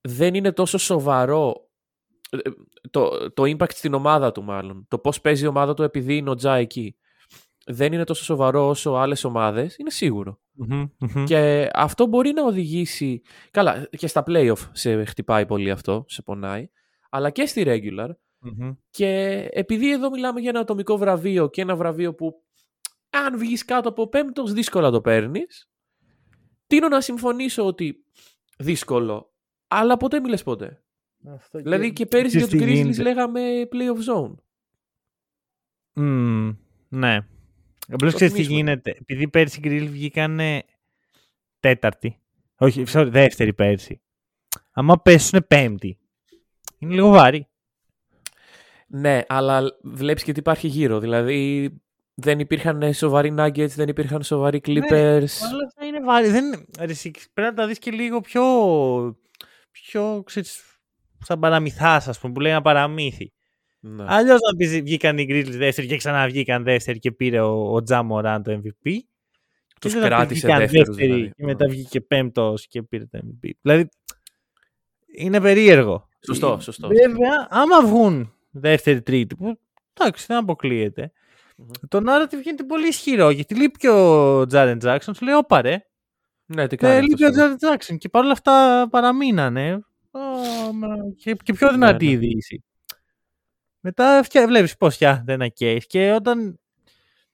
δεν είναι τόσο σοβαρό, ε, το, το impact στην ομάδα του μάλλον, το πώς παίζει η ομάδα του επειδή είναι ο Τζα εκεί, δεν είναι τόσο σοβαρό όσο άλλες ομάδες, είναι σίγουρο. Μμμ, μμμ. Και αυτό μπορεί να οδηγήσει. Καλά, και στα playoff σε χτυπάει πολύ αυτό, σε πονάει. Αλλά και στη regular. Μμμ. Και επειδή εδώ μιλάμε για ένα ατομικό βραβείο και ένα βραβείο που αν βγεις κάτω από πέμπτος δύσκολα το παίρνεις, τίνω να συμφωνήσω ότι δύσκολο, αλλά ποτέ μιλες ποτέ. Αυτό Δηλαδή και πέρυσι για ξέρεις τους τι Grizzlies γίνεται. λέγαμε playoff zone. Μμμ, ναι. Απλώς Το ξέρεις τι θυμίσουμε. γίνεται. Επειδή πέρσι οι Grizzlies βγήκαν τέταρτη. Όχι, sorry, δεύτερη πέρσι. Άμα πέσουν πέμπτη. Είναι λίγο βαρύ. Ναι, αλλά βλέπεις και τι υπάρχει γύρω. Δηλαδή δεν υπήρχαν σοβαροί Nuggets, δεν υπήρχαν σοβαροί Clippers. Όλα αυτά είναι βαρύ. Δεν... Ρε, εσύ, πρέπει να τα δεις και λίγο πιο. πιο ξέρεις, σαν παραμυθάς, ας πούμε, που λέει ένα παραμύθι. Ναι. Αλλιώς να πει βγήκαν οι Grizzlies δεύτεροι και ξαναβγήκαν δεύτεροι και πήρε ο, ο Τζαμοράν το MVP. Τους Και δεν θα πει κράτησε βγήκαν δεύτερους, δεύτεροι δηλαδή. Και μετά βγήκε πέμπτος και πήρε το MVP. Δηλαδή είναι περίεργο. Σωστό, σωστό. Βέβαια, άμα βγουν δεύτερη, τρίτη, που εντάξει δεν αποκλείεται, το narrative γίνεται πολύ ισχυρό γιατί λείπει και ο Τζάρεν Τζάξον. Σου λέει, Όπα ρε, Ναι, τι ε, κάνει λείπει ο αυτός, Τζάρεν Τζάξον. Και παρόλα αυτά παραμείνανε. Ω, μα, και, και πιο δυνατή Ναι, η ναι. δύση. Μετά φτια... βλέπεις πώς φτιάχνεται ένα case και όταν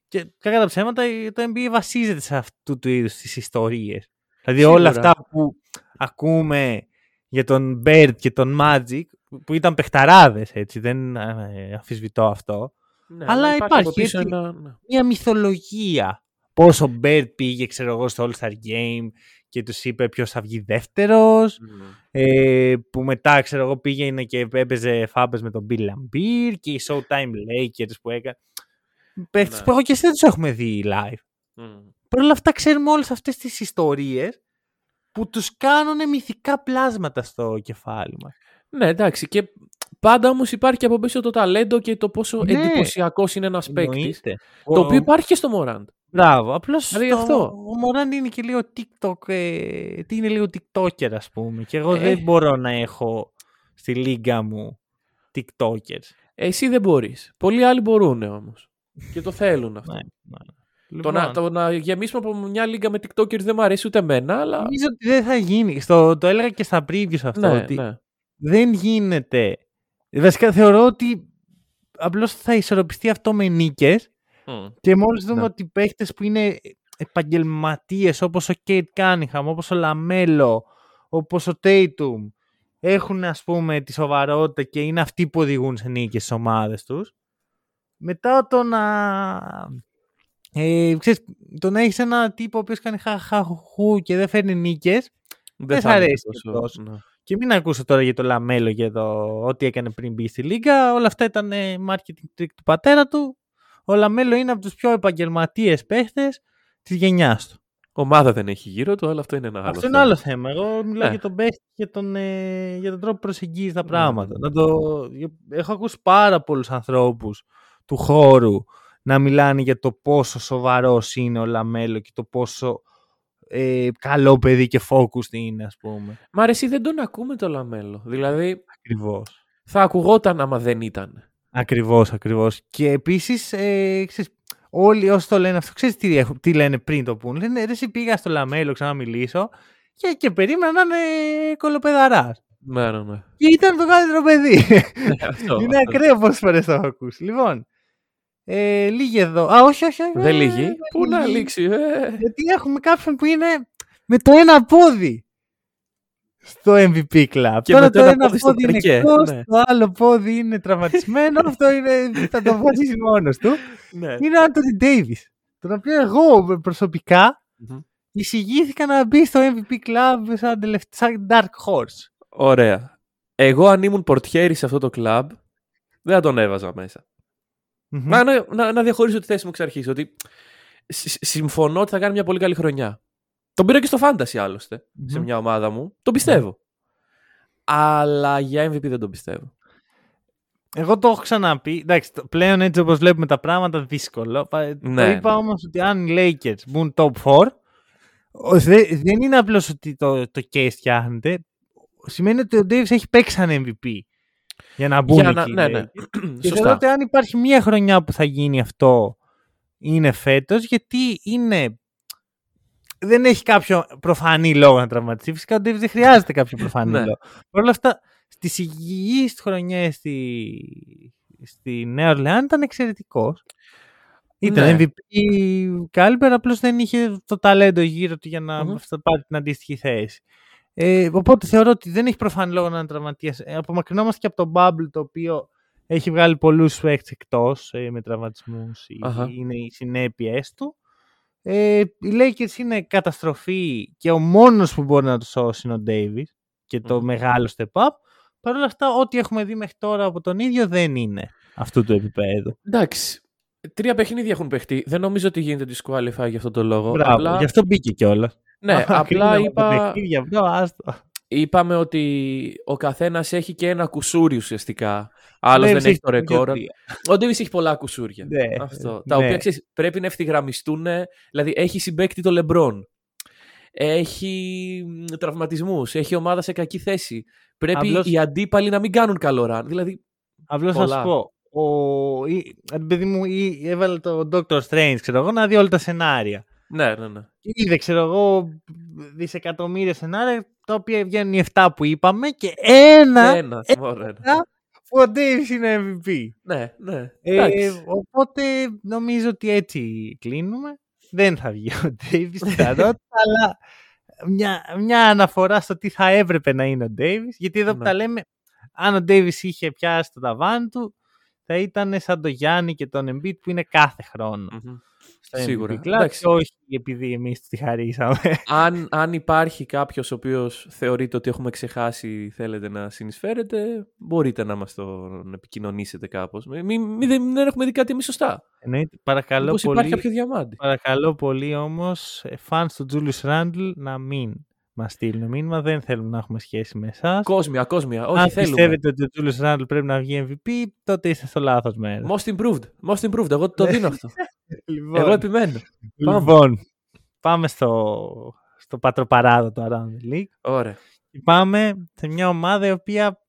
και κακά τα ψέματα το NBA βασίζεται σε αυτού του είδους τις ιστορίες. Δηλαδή όλα Σίγουρα. αυτά που ακούμε για τον Bird και τον Magic που ήταν παιχταράδες έτσι, δεν ε, αμφισβητώ αυτό. Ναι, Αλλά από υπάρχει πίσω έτσι. ένα... ναι. Μια μυθολογία. Πώς ο Bird πήγε ξέρω εγώ στο All-Star Game και τους είπε ποιος θα βγει δεύτερος ε, που μετά ξέρω εγώ πήγαινε και έπαιζε φάμπες με τον Bill Laimbeer και οι Showtime Lakers που έκανε. Παίχτες Ναι. που εγώ και εσύ δεν τους έχουμε δει live. Μμ. Παρ' όλα αυτά ξέρουμε όλες αυτές τις ιστορίες που τους κάνουν μυθικά πλάσματα στο κεφάλι μας. Ναι, εντάξει. Και πάντα όμως υπάρχει και από πίσω το ταλέντο και το πόσο Ναι. εντυπωσιακός είναι ένας παίκτης. Εννοείται. Το Ο- οποίο υπάρχει και στο Μωράντ. Μπράβο. Απλώς Δηλαδή το- αυτό. ο Μωράν είναι και λίγο TikTok, ε, τι είναι λίγο TikToker ας πούμε. Και εγώ Ε. δεν μπορώ να έχω στη λίγα μου TikTokers. Εσύ δεν μπορείς. Πολλοί άλλοι μπορούν όμως. (laughs) Και το θέλουν αυτό. Ναι, ναι. Το, να, Λοιπόν. το να γεμίσουμε από μια λίγα με TikTokers δεν μου αρέσει ούτε εμένα, αλλά. Νομίζω ότι δεν θα γίνει. Στο, το έλεγα και στα previews αυτό. Ναι, ότι ναι. δεν γίνεται. Βασικά θεωρώ ότι απλώς θα ισορροπιστεί αυτό με νίκες Μμ. και μόλις δούμε Ναι. ότι οι παίχτες που είναι επαγγελματίες όπως ο Κέιντ Κάνιγχαμ, όπως ο Λαμέλο, όπως ο Τέιτουμ έχουν ας πούμε τη σοβαρότητα και είναι αυτοί που οδηγούν σε νίκες στις ομάδες τους μετά το να ε, ξέρεις, το να έχεις ένα τύπο ο οποίος κάνει χαχαχου και δεν φέρνει νίκες δεν σ' θα είναι αρέσει και τόσο. ναι. και μην ακούσω τώρα για το Λαμέλο και το ό,τι έκανε πριν μπει στη Λίγκα. Όλα αυτά ήταν ε, marketing trick του πατέρα του. Ο Λαμέλο είναι από τους πιο επαγγελματίες παίχτες της γενιάς του. Ομάδα δεν έχει γύρω του, αλλά αυτό είναι ένα άλλο. Αυτό είναι θέμα. άλλο θέμα. Εγώ μιλάω Ναι. για τον παίχτη και τον, ε, για τον τρόπο που προσεγγίζει τα Ναι, πράγματα. ναι, Να το, έχω ακούσει πάρα πολλούς ανθρώπους του χώρου να μιλάνε για το πόσο σοβαρός είναι ο Λαμέλο και το πόσο ε, καλό παιδί και focused είναι, ας πούμε. Μα ρε, εσύ δεν τον ακούμε το Λαμέλο. Δηλαδή, Ακριβώς. θα ακουγόταν άμα δεν ήταν. Ακριβώς, ακριβώς. Και επίσης, ε, ξέρεις, όλοι όσοι το λένε αυτό, ξέρεις τι, έχουν- τι λένε πριν το πούν. Λένε, ρε εσύ πήγα στο Λαμέλο ξανά μιλήσω και, και περίμενα να είναι κωλοπαιδαράς. Ναι, ναι, ναι. Και ήταν το καλύτερο παιδί. Ναι, αυτό, είναι αυτό. ακραίο πόσες φορές το έχω ακούσει. Λοιπόν, ε, λήγει εδώ. Α, όχι, όχι. όχι, Δεν ε, λήγει. δεν Πού να λήγει. λήξει, ε. Γιατί έχουμε κάποιον που είναι με το ένα πόδι στο MVP Club. Και Τώρα με το το ένα ένα πόδι στο πόδι είναι παρκέ, εκτός, ναι. το άλλο πόδι είναι τραυματισμένο. αυτό είναι, θα το αποφασίσει μόνος του. Ναι. Είναι ο Άντωνι Ντέιβις. Τον οποίο εγώ προσωπικά Μμμ. εισηγήθηκα να μπει στο MVP Club σαν, τελευτ- σαν Dark Horse. Ωραία. Εγώ αν ήμουν πορτιέρη σε αυτό το κλαμπ, δεν θα τον έβαζα μέσα. Μμμ. Να, να, να, να διαχωρίσω τη θέση μου εξ αρχής, ότι συ- συμφωνώ ότι θα κάνει μια πολύ καλή χρονιά. Τον πήρα και στο Fantasy άλλωστε, σε Μμμ. μια ομάδα μου. Τον πιστεύω. Αλλά για MVP δεν τον πιστεύω. Εγώ το έχω ξαναπεί. Εντάξει, το- πλέον έτσι όπως βλέπουμε τα πράγματα δύσκολο. Πα- Το Ναι, είπα ναι. όμως ότι αν οι Lakers μπουν top 4, ο- δε- δεν είναι απλώς ότι το, το case φτιάχνεται. Σημαίνει ότι ο Davis έχει παίξει σαν MVP. Για να μπουν Για να- εκεί. οι ναι, ναι. Lakers. (clears throat) Και Σωστά. θεωρώ ότι αν υπάρχει μία χρονιά που θα γίνει αυτό είναι φέτος γιατί είναι... Δεν έχει κάποιο προφανή λόγο να τραυματιστεί. Φυσικά ο Davis δεν χρειάζεται κάποιο (laughs) προφανή Ναι. λόγο. Παρ' όλα αυτά, στις υγιείς χρονιές στη, στη Νέα Ορλεάν ήταν εξαιρετικός. Ήταν Ναι. MVP caliber, απλώς δεν είχε το ταλέντο γύρω του για να Μμμ. θα πάρει την αντίστοιχη θέση. Ε, οπότε θεωρώ ότι δεν έχει προφανή λόγο να είναι τραυματίας. Ε, απομακρυνόμαστε και από το Bubble το οποίο έχει βγάλει πολλούς παίκτες εκτός ε, με τραυματισμούς. ή- Αχα. Είναι οι συνέπειες του. Ε, οι Lakers είναι καταστροφή και ο μόνος που μπορεί να το σώσει είναι ο Davis και το Μμμ. μεγάλο step up. Παρ' όλα αυτά, ό,τι έχουμε δει μέχρι τώρα από τον ίδιο δεν είναι αυτού του επίπεδου. Εντάξει. Τρία παιχνίδια έχουν παιχτεί. Δεν νομίζω ότι γίνεται disqualify για αυτό το λόγο. Μπράβο, Απλά, γι' αυτό μπήκε κιόλας. ναι, (laughs) απλά είπα, άστο. είπαμε ότι ο καθένας έχει και ένα κουσούρι ουσιαστικά. Άλλος Davis δεν έχει το έχει ρεκόρ. δύο-τρία. Ο Ντέβι έχει πολλά κουσούρια. Ναι, Αυτό. Τα ναι. οποία ξέρεις, πρέπει να ευθυγραμμιστούν. Δηλαδή έχει συμπέκτη το Λεμπρόν. Έχει τραυματισμούς. Έχει ομάδα σε κακή θέση. Πρέπει Απλώς- οι αντίπαλοι να μην κάνουν καλό run. Δηλαδή. Απλώς θα σου πολλά. πω. Ο, ή, ρε παιδί μου, ή, έβαλε το Doctor Strange, ξέρω εγώ, να δει όλα τα σενάρια. Ναι, ναι, ναι. Και είδε, ξέρω εγώ, δισεκατομμύρια σενάρια, τα οποία βγαίνουν οι 7 που είπαμε και ένα, Ένα, μόνο ένα. Που ο Davis είναι MVP. Ναι, ναι. Ε, Εντάξει. οπότε νομίζω ότι έτσι κλείνουμε. Δεν θα βγει ο Davis πιθανότητα, (laughs) αλλά μια, μια αναφορά στο τι θα έπρεπε να είναι ο Davis. Γιατί εδώ που Ναι. τα λέμε, αν ο Davis είχε πιάσει το ταβάνι του, θα ήταν σαν τον Γιάννη και τον Embiid που είναι κάθε χρόνο. Μμμ. Στο Σίγουρα. MVP Club Εντάξει. και όχι επειδή εμείς τη χαρίσαμε. (laughs) αν, αν υπάρχει κάποιος ο οποίος θεωρείτε ότι έχουμε ξεχάσει θέλετε να συνεισφέρετε, μπορείτε να μας τον επικοινωνήσετε κάπως. Μην μη, μη- δεν, δεν έχουμε δει κάτι εμείς σωστά. Εννοείται, παρακαλώ Μήπως πολύ, υπάρχει κάποιο διαμάντι. παρακαλώ πολύ όμως, φανς του Julius Randle να μην μας στείλουν μήνυμα. Δεν θέλουμε να έχουμε σχέση με εσάς. Κόσμια, κόσμια. Όχι, Αν θέλουμε. πιστεύετε ότι ο Julius Randle πρέπει να βγει MVP, τότε είστε στο λάθος μέρος. Most improved. Most improved. Εγώ το δίνω αυτό. (laughs) Λοιπόν, Εγώ επιμένω. Πάμε. λοιπόν, πάμε στο, στο πατροπαράδοτο Around the League. Ωραία. Και πάμε σε μια ομάδα η οποία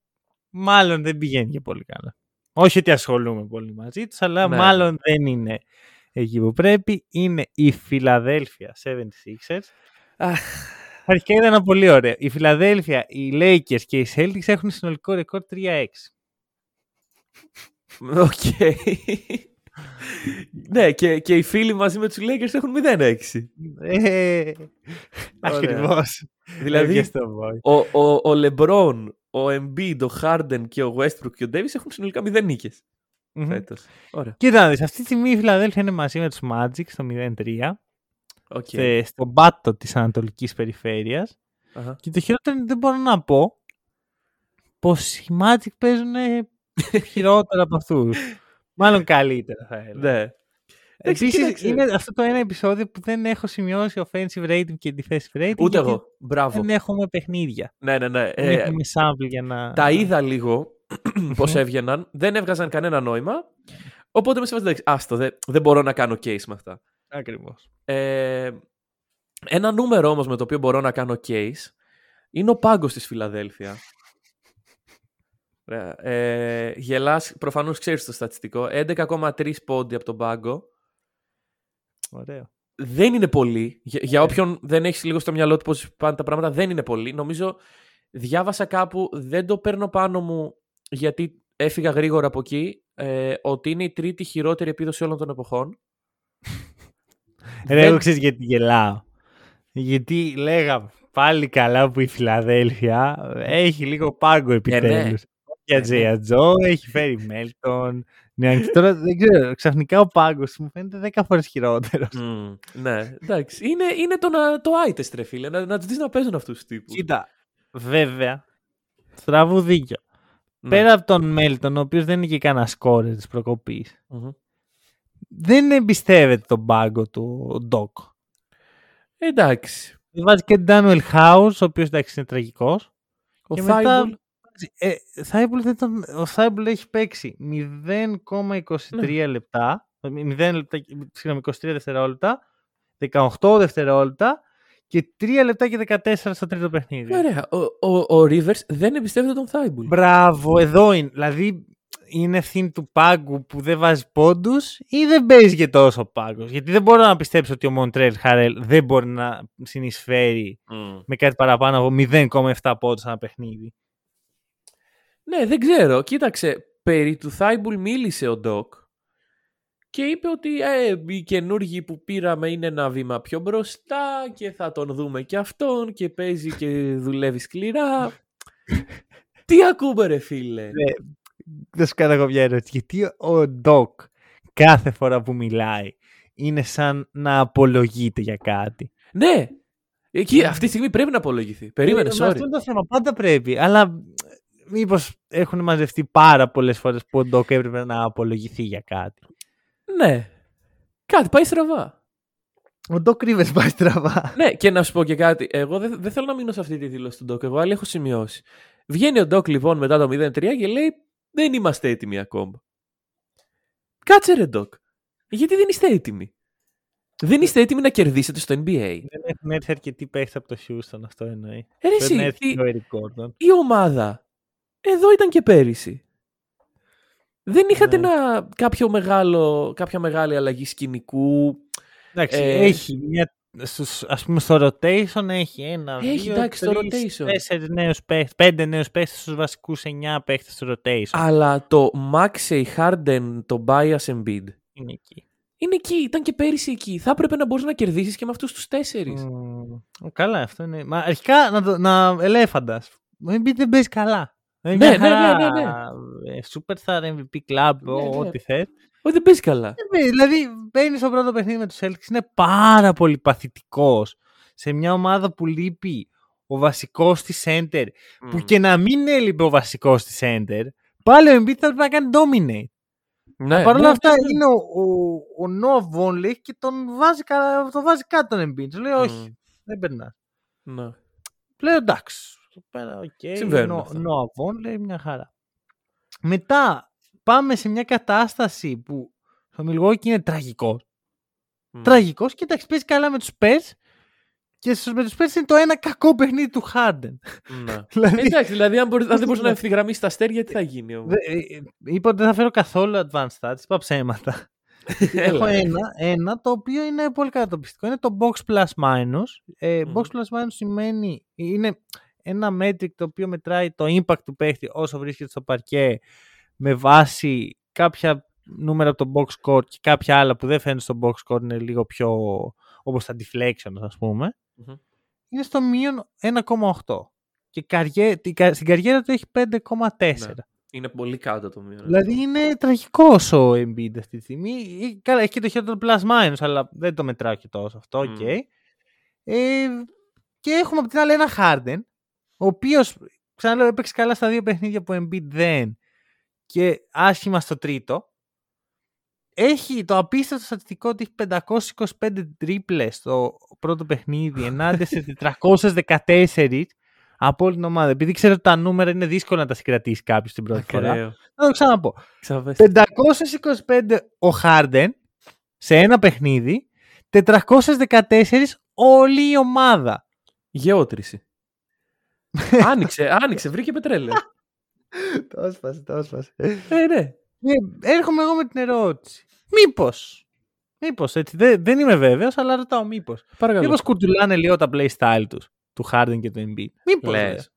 μάλλον δεν πηγαίνει και πολύ καλά. Όχι ότι ασχολούμαι πολύ μαζί τους, αλλά Ναι. μάλλον δεν είναι εκεί που πρέπει. Είναι η Philadelphia 76ers. Αχ, Αρχικά ήταν ένα πολύ ωραίο. Η Φιλαδέλφια, οι Lakers και οι Celtics έχουν συνολικό ρεκόρ 3-6. Οκ. ναι, και, και οι Philly μαζί με τους Lakers έχουν 0-6. Ε, Ωραία. Ακριβώς. Δηλαδή, Έβγες το boy. ο, ο, ο LeBron, ο Embiid, ο Harden και ο Westbrook και ο Davis έχουν συνολικά 0 νίκες Μμμ. φέτος. Ωραία. Κοίτα να δεις, αυτή τη στιγμή η Φιλαδέλφια είναι μαζί με τους Magic στο 0-3, Οκ. σε- στον πάτο της Ανατολικής Περιφέρειας. Αχα. Και το χειρότερο είναι ότι δεν μπορώ να πω πως οι Magic παίζουν χειρότερα από αυτούς. Μάλλον καλύτερα θα έλεγα. Ναι. Εντάξει, Επίσης κοίταξε. είναι αυτό το ένα επεισόδιο που δεν έχω σημειώσει offensive rating και defensive rating. Ούτε γιατί εγώ. Μπράβο. Δεν έχουμε παιχνίδια. Ναι, ναι, ναι. Δεν Ε, έχουμε sample για να... τα είδα λίγο πώς έβγαιναν. Δεν έβγαζαν κανένα νόημα. Οπότε με σε φάση, εντάξει, άστο, δεν, δεν μπορώ να κάνω case με αυτά. Ακριβώς. Ε, ένα νούμερο όμως με το οποίο μπορώ να κάνω case είναι ο πάγκος της Φιλαδέλφια. Ωραία. Ε, γελάς, προφανώς ξέρεις το στατιστικό. 11,3 πόντι από τον πάγκο. Ωραίο. Δεν είναι πολύ. Για, για όποιον δεν έχει λίγο στο μυαλό του πώς πάνε τα πράγματα, δεν είναι πολύ. Νομίζω διάβασα κάπου, δεν το παίρνω πάνω μου γιατί έφυγα γρήγορα από εκεί, ε, ότι είναι η τρίτη χειρότερη επίδοση όλων των εποχών. Ρε, Δεν- εγώ ξέρεις γιατί γελάω. Γιατί λέγαμε πάλι καλά που η Φιλαδέλφια έχει λίγο πάγκο επιτέλους. Για Ε, ναι. Τζέια Τζο, έχει φέρει Μέλτον. Ναι, και τώρα δεν ξέρω, ξαφνικά ο πάγκος μου φαίνεται 10 φορές χειρότερος. Μμμ, ναι, εντάξει. Είναι, είναι το, να, το άιτες, ρε φίλε. Να, να τους δεις να παίζουν αυτούς τους τύπους. Κοίτα, βέβαια, στραβού δίκιο. Ναι. Πέρα από τον Μέλτον, ο οποίος δεν είναι και κανένα σκόρερ της προκοπής, Μμμ. Δεν εμπιστεύεται τον πάγκο του ο Ντόκ. Εντάξει. Βάζει και τον Ντάνουελ House, ο οποίος εντάξει είναι τραγικός. Ο Και μετά- Θάιμπουλ. Ε, Thibault δεν τον, ο Thibault έχει παίξει 0,23 λεπτά, 0 λεπτά, συγγνώμη, 23 δευτερόλεπτα, 18 δευτερόλεπτα και 3 λεπτά και 14 στο τρίτο παιχνίδι. Ωραία. Ο, ο, ο Rivers δεν εμπιστεύεται τον Θάιμπουλ. Μπράβο, εδώ είναι. Δηλαδή είναι ευθύνη του πάγκου που δεν βάζει πόντους ή δεν παίζει και τόσο πάγκος; Γιατί δεν μπορώ να πιστέψω ότι ο Μοντρέλ Χαρέλ δεν μπορεί να συνεισφέρει Μμ. με κάτι παραπάνω από 0,7 πόντους ένα παιχνίδι. Ναι, δεν ξέρω. Κοίταξε, περί του Θάιμπουλ μίλησε ο Ντοκ και είπε ότι ε, οι καινούργοι που πήραμε είναι ένα βήμα πιο μπροστά και θα τον δούμε και αυτόν και παίζει και δουλεύει σκληρά. (laughs) Τι ακούμε ρε φίλε; Δεν σου κάνω εγώ μια ερώτηση. Γιατί ο Ντοκ κάθε φορά που μιλάει είναι σαν να απολογείται για κάτι; Ναι, εκεί αυτή τη στιγμή πρέπει να απολογηθεί. Περίμενε, Ε, sorry. Αυτό είναι το θέμα. Πάντα πρέπει. Αλλά μήπως έχουν μαζευτεί πάρα πολλές φορές που ο Ντοκ έπρεπε να απολογηθεί για κάτι. Ναι, κάτι πάει στραβά. Ο Ντοκ Ρίβερς πάει στραβά. Ναι, και να σου πω και κάτι. Εγώ δεν, δεν θέλω να μείνω σε αυτή τη δήλωση του Ντοκ. Εγώ άλλη έχω σημειώσει. Βγαίνει ο Ντοκ λοιπόν μετά το 0-3 και λέει: Δεν είμαστε έτοιμοι ακόμα. Κάτσε ρε Ντοκ. Γιατί δεν είστε έτοιμοι; Δεν είστε έτοιμοι να κερδίσετε στο NBA. Δεν έχουν έρθει αρκετοί παίχτες από το Houston, αυτό εννοεί. Ε, ρε, Πρέπει να εσύ, έρθει η, και ο Eric Gordon. η ομάδα εδώ ήταν και πέρυσι. Δεν είχατε Ναι. ένα, κάποιο μεγάλο, κάποια μεγάλη αλλαγή σκηνικού. Εντάξει, Ε, έχει μια. Στους, ας πούμε στο rotation έχει ένα, Έχει, δύο, εντάξει, στο τρεις, rotation. τέσσερις νέους παίχτες, πέντε νέους παίχτες στους βασικούς εννιά παίχτες στο rotation. Αλλά το Maxey, Harden, το Bias Embiid Είναι εκεί. είναι εκεί, ήταν και πέρυσι εκεί. Θα έπρεπε να μπορείς να κερδίσεις και με αυτούς τους τέσσερις. Μμμ, καλά, αυτό είναι. Μα αρχικά να, το, να ελέφαντας. Ο Embiid δεν παίζει καλά. Είναι Ναι, μια ναι, χαρά, ναι, ναι, ε, Superstar, MVP Club, Ναι, ό- ναι. ό,τι θες. Όχι, δεν παίζει καλά. Δεν παίζει. Δηλαδή, μπαίνει στο πρώτο παιχνίδι με τους Celtics, είναι πάρα πολύ παθητικός σε μια ομάδα που λείπει ο βασικός της center. Που και να μην έλειπε ο βασικός της center, πάλι ο Embiid θα πρέπει να κάνει dominate. Ναι, Παρ' όλα ναι, αυτά ναι, ναι. είναι ο, ο, ο Noah Vonleh και τον βάζει, κα- τον βάζει κάτω τον Embiid. Του λέει όχι, Μμ. δεν περνάς. Ναι. Λέω εντάξει. εδώ Πέρα, οκ. Συμβαίνουν Νο- αυτά. Noah Vonleh, μια χαρά. Μετά πάμε σε μια κατάσταση που στο Milwaukee είναι τραγικό. Μμ. Τραγικός και εντάξει, παίζει καλά με τους Spurs και στους, με τους Spurs είναι το ένα κακό παιχνίδι του Harden. Ναι. (laughs) δηλαδή, Εντάξει, δηλαδή αν, μπορεί, αν δεν μπορεί να ευθυγραμμίσει τα αστέρια, τι θα γίνει όμως; δε- ε, είπα ότι δεν θα φέρω καθόλου advanced stats, είπα ψέματα. (laughs) Έχω Έλα. ένα, ένα το οποίο είναι πολύ κατατοπιστικό. Είναι το box plus minus. Ε, Μμμ. Box plus minus σημαίνει, είναι ένα metric το οποίο μετράει το impact του παίχτη όσο βρίσκεται στο παρκέ με βάση κάποια νούμερα από το box score και κάποια άλλα που δεν φαίνονται στο box score είναι λίγο πιο όπως τα deflections ας πούμε. Μμμ. Είναι στο μείον 1,8. Και καριέ, την κα- στην καριέρα του έχει 5,4. Ναι. Είναι πολύ κάτω το μείον. Δηλαδή είναι τραγικό ο Embiid αυτή τη στιγμή. Ε, Καλά, έχει και το χειρότερο plus minus, αλλά δεν το μετράω και τόσο αυτό. οκ. Μμ. Ε, και έχουμε από την άλλη ένα Harden, ο οποίος ξαναλέω έπαιξε καλά στα δύο παιχνίδια που Embiid δεν και άσχημα στο τρίτο. Έχει το απίστευτο στατιστικό ότι έχει 525 τρίπλες στο πρώτο παιχνίδι ενάντια σε (laughs) 414 από όλη την ομάδα. Επειδή ξέρω ότι τα νούμερα είναι δύσκολο να τα συγκρατήσει κάποιος την πρώτη φορά. Ακραίο. Θα το ξαναπώ. Ξαπες. 525 ο Χάρντεν σε ένα παιχνίδι, 414 όλη η ομάδα. Γεώτρηση. (laughs) άνοιξε, άνοιξε, βρήκε πετρέλαιο. (laughs) Το έσπασε, το έσπασε. Ε, ναι. Ε, έρχομαι εγώ με την ερώτηση. Μήπως. Μήπως έτσι. Δεν, δεν είμαι βέβαιος, αλλά ρωτάω μήπως. Παρακαλώ. Μήπως κουρτουλάνε λίγο τα playstyle τους. Του Harden και του Embiid. Μήπως. Λες.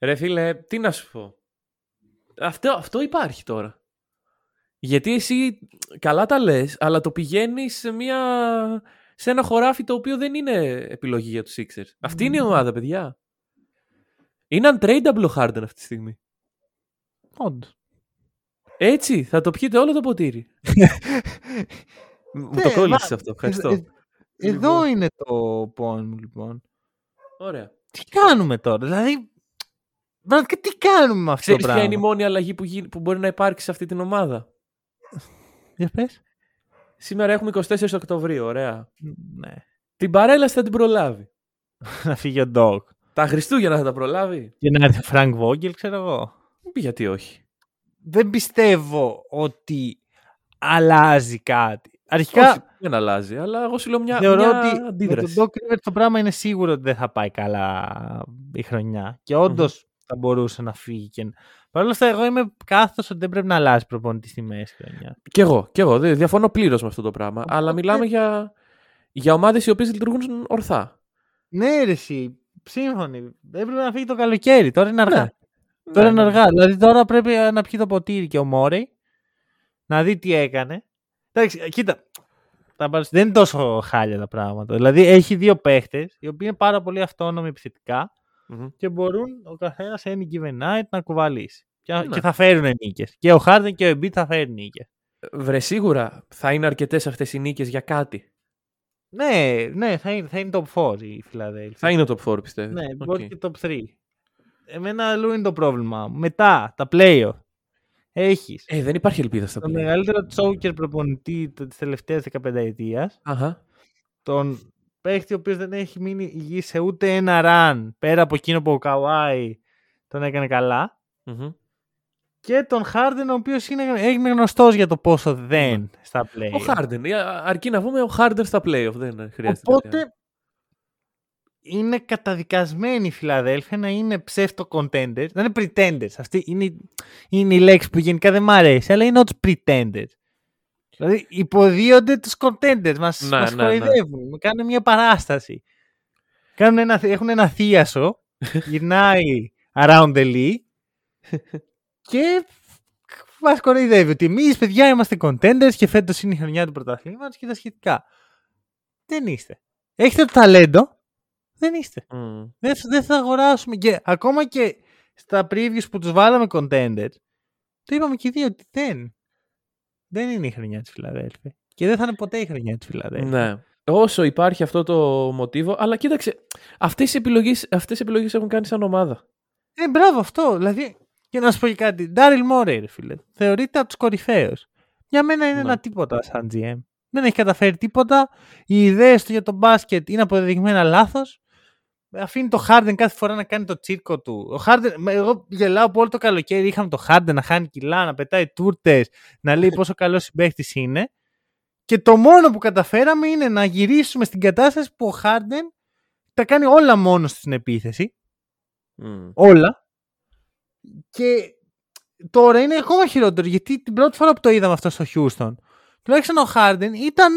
Ρε φίλε, τι να σου πω. Αυτό, αυτό υπάρχει τώρα. Γιατί εσύ καλά τα λες, αλλά το πηγαίνεις σε, μια, σε ένα χωράφι το οποίο δεν είναι επιλογή για τους Sixers. Αυτή είναι η ομάδα, παιδιά. Είναι untradeable ο Harden αυτή τη στιγμή. Όντως. Έτσι, θα το πιείτε όλο το ποτήρι. Μου το Ναι, κόλλησες μα- αυτό, ευχαριστώ. Ε, ε, Εδώ είναι το πόν μου, λοιπόν. Ωραία. Τι κάνουμε τώρα, δηλαδή. Πραγματικά τι κάνουμε με αυτό Ξέρεις το ποια είναι η πράγμα. μόνη αλλαγή που, γι- που μπορεί να υπάρξει σε αυτή την ομάδα; Για πες. Σήμερα έχουμε 24 Οκτωβρίου, ωραία. Ναι. Την παρέλαση θα την προλάβει. (laughs) Να φύγει ο Dog. Τα Χριστούγεννα θα τα προλάβει. Και να έρθει ο Frank Vogel, ξέρω εγώ. Γιατί όχι. Δεν πιστεύω ότι αλλάζει κάτι. Αρχικά Όχι, δεν αλλάζει, αλλά εγώ σου λέω μια, θεωρώ μια ότι με αντίδραση. τον Doc Rivers το πράγμα είναι σίγουρο ότι δεν θα πάει καλά η χρονιά. Και όντως θα μπορούσε να φύγει. Και... Παρ' όλα αυτά, εγώ είμαι κάθο ότι δεν πρέπει να αλλάζει προπονητής στη μέση χρονιά. Κι εγώ, κι εγώ. δεν- Διαφωνώ πλήρως με αυτό το πράγμα. Αλλά μιλάμε για, για ομάδες οι οποίες λειτουργούν ορθά. Ναι, ρε, εσύ. Σύμφωνοι. Έπρεπε να φύγει το καλοκαίρι. Τώρα είναι αργά. Ναι. Τώρα Ναι, είναι ναι. αργά. Δηλαδή τώρα πρέπει να πιει το ποτήρι και ο Μόρεϊ να δει τι έκανε. Εντάξει, κοίτα. τα παρουσ- Δεν είναι τόσο χάλια τα πράγματα. Δηλαδή έχει δύο παίχτες οι οποίοι είναι πάρα πολύ αυτόνομοι επιθετικά Μμμ. και μπορούν ο καθένας σε any given night να κουβαλήσει. Και, Ναι. και θα φέρουν νίκες. Και ο Χάρντεν και ο Embiid θα φέρουν νίκες. Βρε, σίγουρα θα είναι αρκετές αυτές οι νίκες για κάτι. Ναι, ναι, θα είναι, θα είναι top 4 η Φιλαδέλφια. Θα είναι top 4, πιστεύω. Ναι, Οκ. μπορεί και top 3. Εμένα αλλού είναι το πρόβλημά μου. Μετά, τα playoff. Έχεις Ε, δεν υπάρχει ελπίδα στα το πλέον. μεγαλύτερο choker προπονητή της τελευταίας 15 ετία. Αχα. Τον παίχτη ο οποίος δεν έχει μείνει υγιής σε ούτε ένα run πέρα από εκείνο που ο Καουάι τον έκανε καλά. Μμμ. Και τον Harden ο οποίος έγινε γνωστός για το πόσο δεν στα play. Ο Χάρντεν. Αρκεί να πούμε ο Χάρντεν στα playoff. Δεν χρειάζεται. Οπότε τέτοια. είναι καταδικασμένη η Φιλαδέλφια να είναι ψεύτο contenders. Να είναι pretenders. Αυτή είναι, είναι η λέξη που γενικά δεν μ' αρέσει, αλλά είναι όντως pretenders. Δηλαδή υποδίονται τους contenders, μας, Ναι, μας ναι, ναι. κοροϊδεύουν, κάνουν μια παράσταση. Κάνουν ένα, έχουν ένα θίασο, (laughs) γυρνάει around the league και μας κοροϊδεύει ότι εμείς παιδιά είμαστε contenders και φέτος είναι η χρονιά του πρωταθλήματος και τα σχετικά. Δεν είστε. Έχετε το ταλέντο, δεν είστε. Μμ. Δεν, δεν θα αγοράσουμε. Και ακόμα και στα previews που τους βάλαμε contenders, το είπαμε και οι δύο ότι δεν. Δεν είναι η χρονιά της Φιλαδέλφια. Και δεν θα είναι ποτέ η χρονιά της Φιλαδέλφια. Ναι. Όσο υπάρχει αυτό το μοτίβο, αλλά κοίταξε, αυτές οι επιλογές, αυτές οι επιλογές έχουν κάνει σαν ομάδα. Ε, μπράβο αυτό. Δηλαδή, και να σου πω και κάτι. Ντάριλ Μόρεϊ, ρε φίλε. Θεωρείται από τους κορυφαίους. Για μένα είναι Ναι. ένα τίποτα σαν GM. Δεν έχει καταφέρει τίποτα. Οι ιδέες του για το μπάσκετ είναι αποδεδειγμένα λάθος. Αφήνει το Harden κάθε φορά να κάνει το τσίρκο του. Ο Harden, μα εγώ γελάω που όλο το καλοκαίρι είχαμε το Harden να χάνει κιλά, να πετάει τούρτες, να λέει πόσο (laughs) καλός συμπαίχτης είναι. Και το μόνο που καταφέραμε είναι να γυρίσουμε στην κατάσταση που ο Harden τα κάνει όλα μόνος στην επίθεση Μμ. όλα. Και τώρα είναι ακόμα χειρότερο γιατί την πρώτη φορά που το είδαμε αυτό στο Houston, τουλάχιστον ο Harden ήταν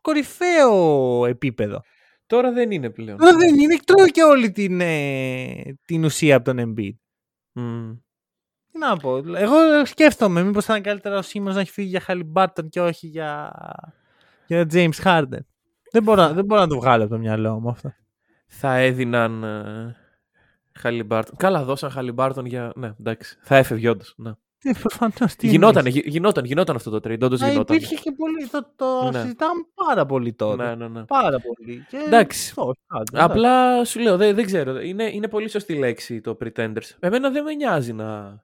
κορυφαίο επίπεδο. Τώρα δεν είναι πλέον. Τώρα δεν είναι, τρώει και όλη την, ε, την ουσία από τον Embiid. Μμ. Τι να πω, εγώ σκέφτομαι μήπως θα είναι καλύτερα ο Simmons να έχει φύγει για Halliburton και όχι για, για James Harden. Δεν μπορώ, δεν μπορώ να το βγάλω από το μυαλό μου αυτό. Θα έδιναν ε, Χαλιμπάρτον. Καλά, δώσαν Χαλιμπάρτον για. Ναι, εντάξει. Θα έφευγε όντως. Ναι. Τι προφανώς, τι Γινόταν, εννοείς. γινόταν, γινόταν αυτό το trade. Όντως Α, γινόταν. υπήρχε και πολύ, το, το Ναι. συζητάμε πάρα πολύ τότε. Ναι, ναι, ναι. Πάρα πολύ. Και... Εντάξει. αυτό, άντε, εντάξει. Απλά σου λέω, δεν, δεν ξέρω. Είναι, είναι πολύ σωστή λέξη το pretenders. Εμένα δεν με νοιάζει να,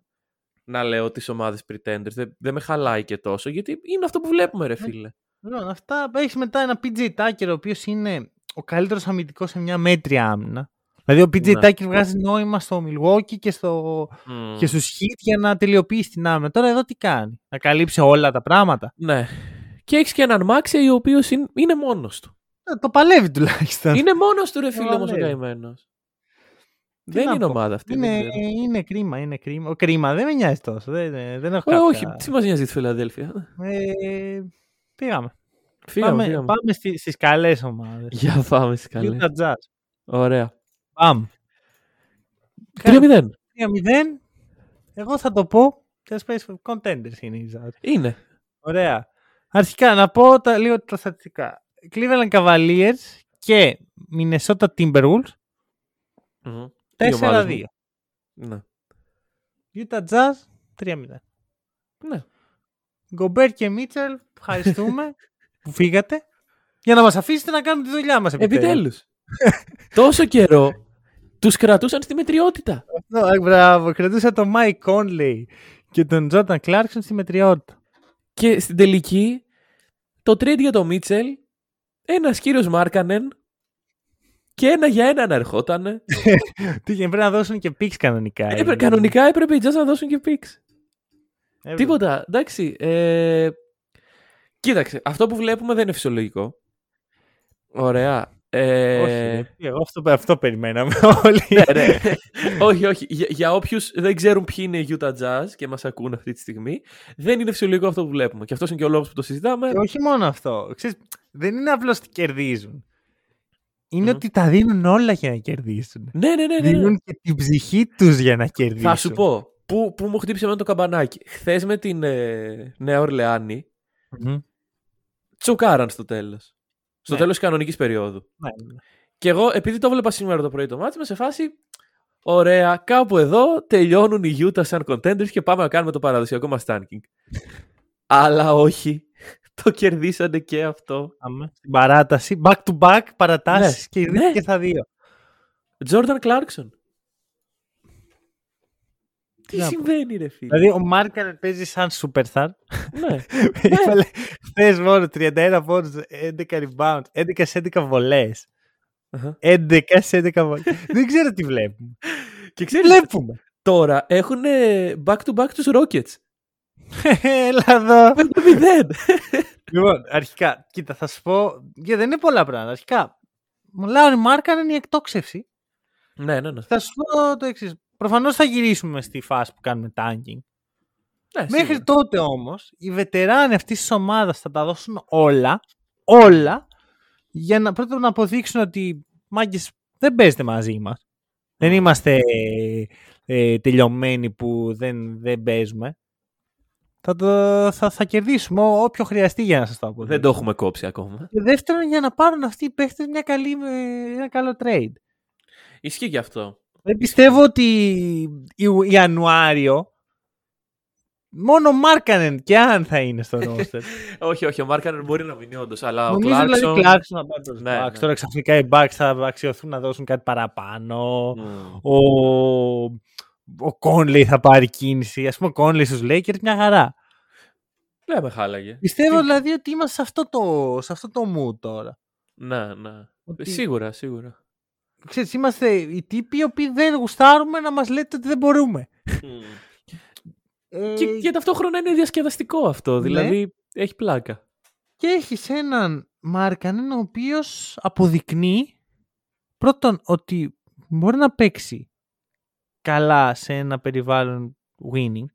να λέω τις ομάδες pretenders. Δεν, δεν με χαλάει και τόσο, γιατί είναι αυτό που βλέπουμε, ρε φίλε. Λοιπόν, αυτά έχεις μετά ένα PJ Tucker ο οποίος είναι ο καλύτερος αμυντικός σε μια μέτρια άμυνα. Δηλαδή ο PJ Ναι. Tucker βγάζει νόημα στο Milwaukee και, στο... Μμ. και στους Heat για να τελειοποιήσει την άμυνα. Τώρα εδώ τι κάνει, να καλύψει όλα τα πράγματα; Ναι. Και έχεις και έναν Μάξε ο οποίος είναι, είναι μόνος του. Ε, το παλεύει τουλάχιστον. είναι μόνος του, ρε φίλε, όμως ο Βαλεύει. καημένος. Τι δεν να είναι πω. ομάδα αυτή. Είναι, δεν ξέρω. είναι κρίμα, είναι κρίμα. Ο, κρίμα δεν με νοιάζει τόσο. Δεν, δεν, δεν έχω Ε, κάποια... όχι, τι μας νοιάζει τη Φιλαδέλφια; Ε, πήγαμε. Φύγαμε, πάμε φύγαμε. πάμε στι, στις καλές ομάδες. Για πάμε στις καλές. Utah Jazz. Ωραία. Πάμε. 3-0. 3-0. Εγώ θα το πω. Και Space Contenders είναι η Jazz. Είναι. Ωραία. Αρχικά να πω τα, λίγο τα στατιστικά. Cleveland Cavaliers και Minnesota Timberwolves Μμμ. Οι ομάδες 4-2. μου. Ναι. Utah Jazz 3-0. Ναι. Γκομπέρ και Μίτσελ, ευχαριστούμε (laughs) που φύγατε. Για να μας αφήσετε να κάνουμε τη δουλειά μας επιτέλους. Επιτέλους. Τόσο καιρό τους κρατούσαν στη μετριότητα. Αυτό, α, Μπράβο, κρατούσα τον Mike Conley και τον Jordan Clarkson στη μετριότητα. Και στην τελική, το trade για τον Μίτσελ, ένας κύριος Μάρκανεν και ένα για ένα να ερχότανε. (laughs) Τι και πρέπει να δώσουν και picks κανονικά. Έπρεπε, ε. κανονικά έπρεπε οι Jazz να δώσουν και picks. Έπρεπε. Τίποτα. Εντάξει. Ε... Κοίταξε, αυτό που βλέπουμε δεν είναι φυσιολογικό. Ωραία. Ε... Όχι, ρε. εγώ αυτό, αυτό περιμέναμε (laughs) όλοι. ναι, ναι. όχι, όχι. Για, για όποιους δεν ξέρουν ποιοι είναι οι Utah Jazz και μας ακούν αυτή τη στιγμή, δεν είναι φυσιολογικό αυτό που βλέπουμε. Και αυτός είναι και ο λόγος που το συζητάμε. Και όχι μόνο αυτό. Ξέρεις, δεν είναι απλώς ότι κερδίζουν. Είναι Μμμ. ότι τα δίνουν όλα για να κερδίσουν. Ναι, ναι, ναι. ναι, ναι. Δίνουν και την ψυχή τους για να κερδίσουν. Θα σου πω. Πού, πού μου χτύπησε εμένα το καμπανάκι. Χθες με την ε, Νέα Ορλεάνη, Μμμ. τσοκάραν στο τέλος. Στο Ναι. τέλος της κανονικής περίοδου. Ναι, ναι. Και εγώ, επειδή το βλέπα σήμερα το πρωί το μάτι, είμαι σε φάση. Ωραία, κάπου εδώ τελειώνουν οι Utah σαν contenders και πάμε να κάνουμε το παραδοσιακό μας tanking. (laughs) Αλλά όχι. (laughs) Το κερδίσανε και αυτό. Πάμε. Στην παράταση. Back to back παρατάσεις Ναι. και κερδίσει Ναι. και στα δύο. Jordan Clarkson. Τι να πω. συμβαίνει, ρε φίλε; Δηλαδή ο Μάρκαρ παίζει σαν superstar. ναι. (laughs) Έβαλε χθες μόνο 31 πόντους, 11 rebounds, 11 σε 11 βολές. Αχα. 11 σε 11 βολές. Δεν ξέρω τι βλέπουμε. Και Τι ξέρεις, βλέπουμε. τώρα έχουν back-to-back τους Rockets. (laughs) Έλα εδώ. 5-0. (laughs) λοιπόν, αρχικά, κοίτα, θα σου πω. Γιατί δεν είναι πολλά πράγματα. Αρχικά, μου λέει ο Μάρκαρ είναι η εκτόξευση. ναι, ναι, ναι. Θα σου πω το εξής. Προφανώς θα γυρίσουμε στη φάση που κάνουμε tanking. ναι Μέχρι σίγουρα. τότε όμως, οι βετεράνοι αυτής της ομάδας θα τα δώσουν όλα, όλα, για να πρώτα να αποδείξουν ότι μάγκες δεν παίζετε μαζί μας. Δεν είμαστε ε, τελειωμένοι που δεν, δεν παίζουμε. Θα, το, θα, θα κερδίσουμε ό- όποιο χρειαστεί για να σας το αποδείξουμε. Δεν το έχουμε κόψει ακόμα. Και δεύτερον, για να πάρουν αυτοί οι παίχτες μια καλή, ε, ένα καλό trade. Ισχύει και αυτό. Δεν πιστεύω ότι Ιου- Ιανουάριο μόνο Μάρκανεν και αν θα είναι στο (laughs) roster. όχι, όχι, ο Μάρκανερ μπορεί να μείνει όντως. Αλλά ο Νομίζω δηλαδή Clarkson... Clarkson να πάρει τους Ναι, Bucks. ναι. Τώρα ξαφνικά οι Bucks θα αξιωθούν να δώσουν κάτι παραπάνω. Μμμ. Ο, ο Conley θα πάρει κίνηση. Α πούμε, ο Conley στους Lakers μια χαρά. Ναι, με χάλαγε. Πιστεύω δηλαδή ότι είμαστε σε αυτό το, σε αυτό το mood τώρα. Ναι, ναι. Ότι- Σίγουρα, σίγουρα. Ξέρεις, είμαστε οι τύποι οι οποίοι δεν γουστάρουμε να μας λέτε ότι δεν μπορούμε. Ε, και, και ταυτόχρονα είναι διασκεδαστικό αυτό. Ναι. Δηλαδή έχει πλάκα. Και έχεις έναν Μάρκανεν ο οποίος αποδεικνύει πρώτον ότι μπορεί να παίξει καλά σε ένα περιβάλλον winning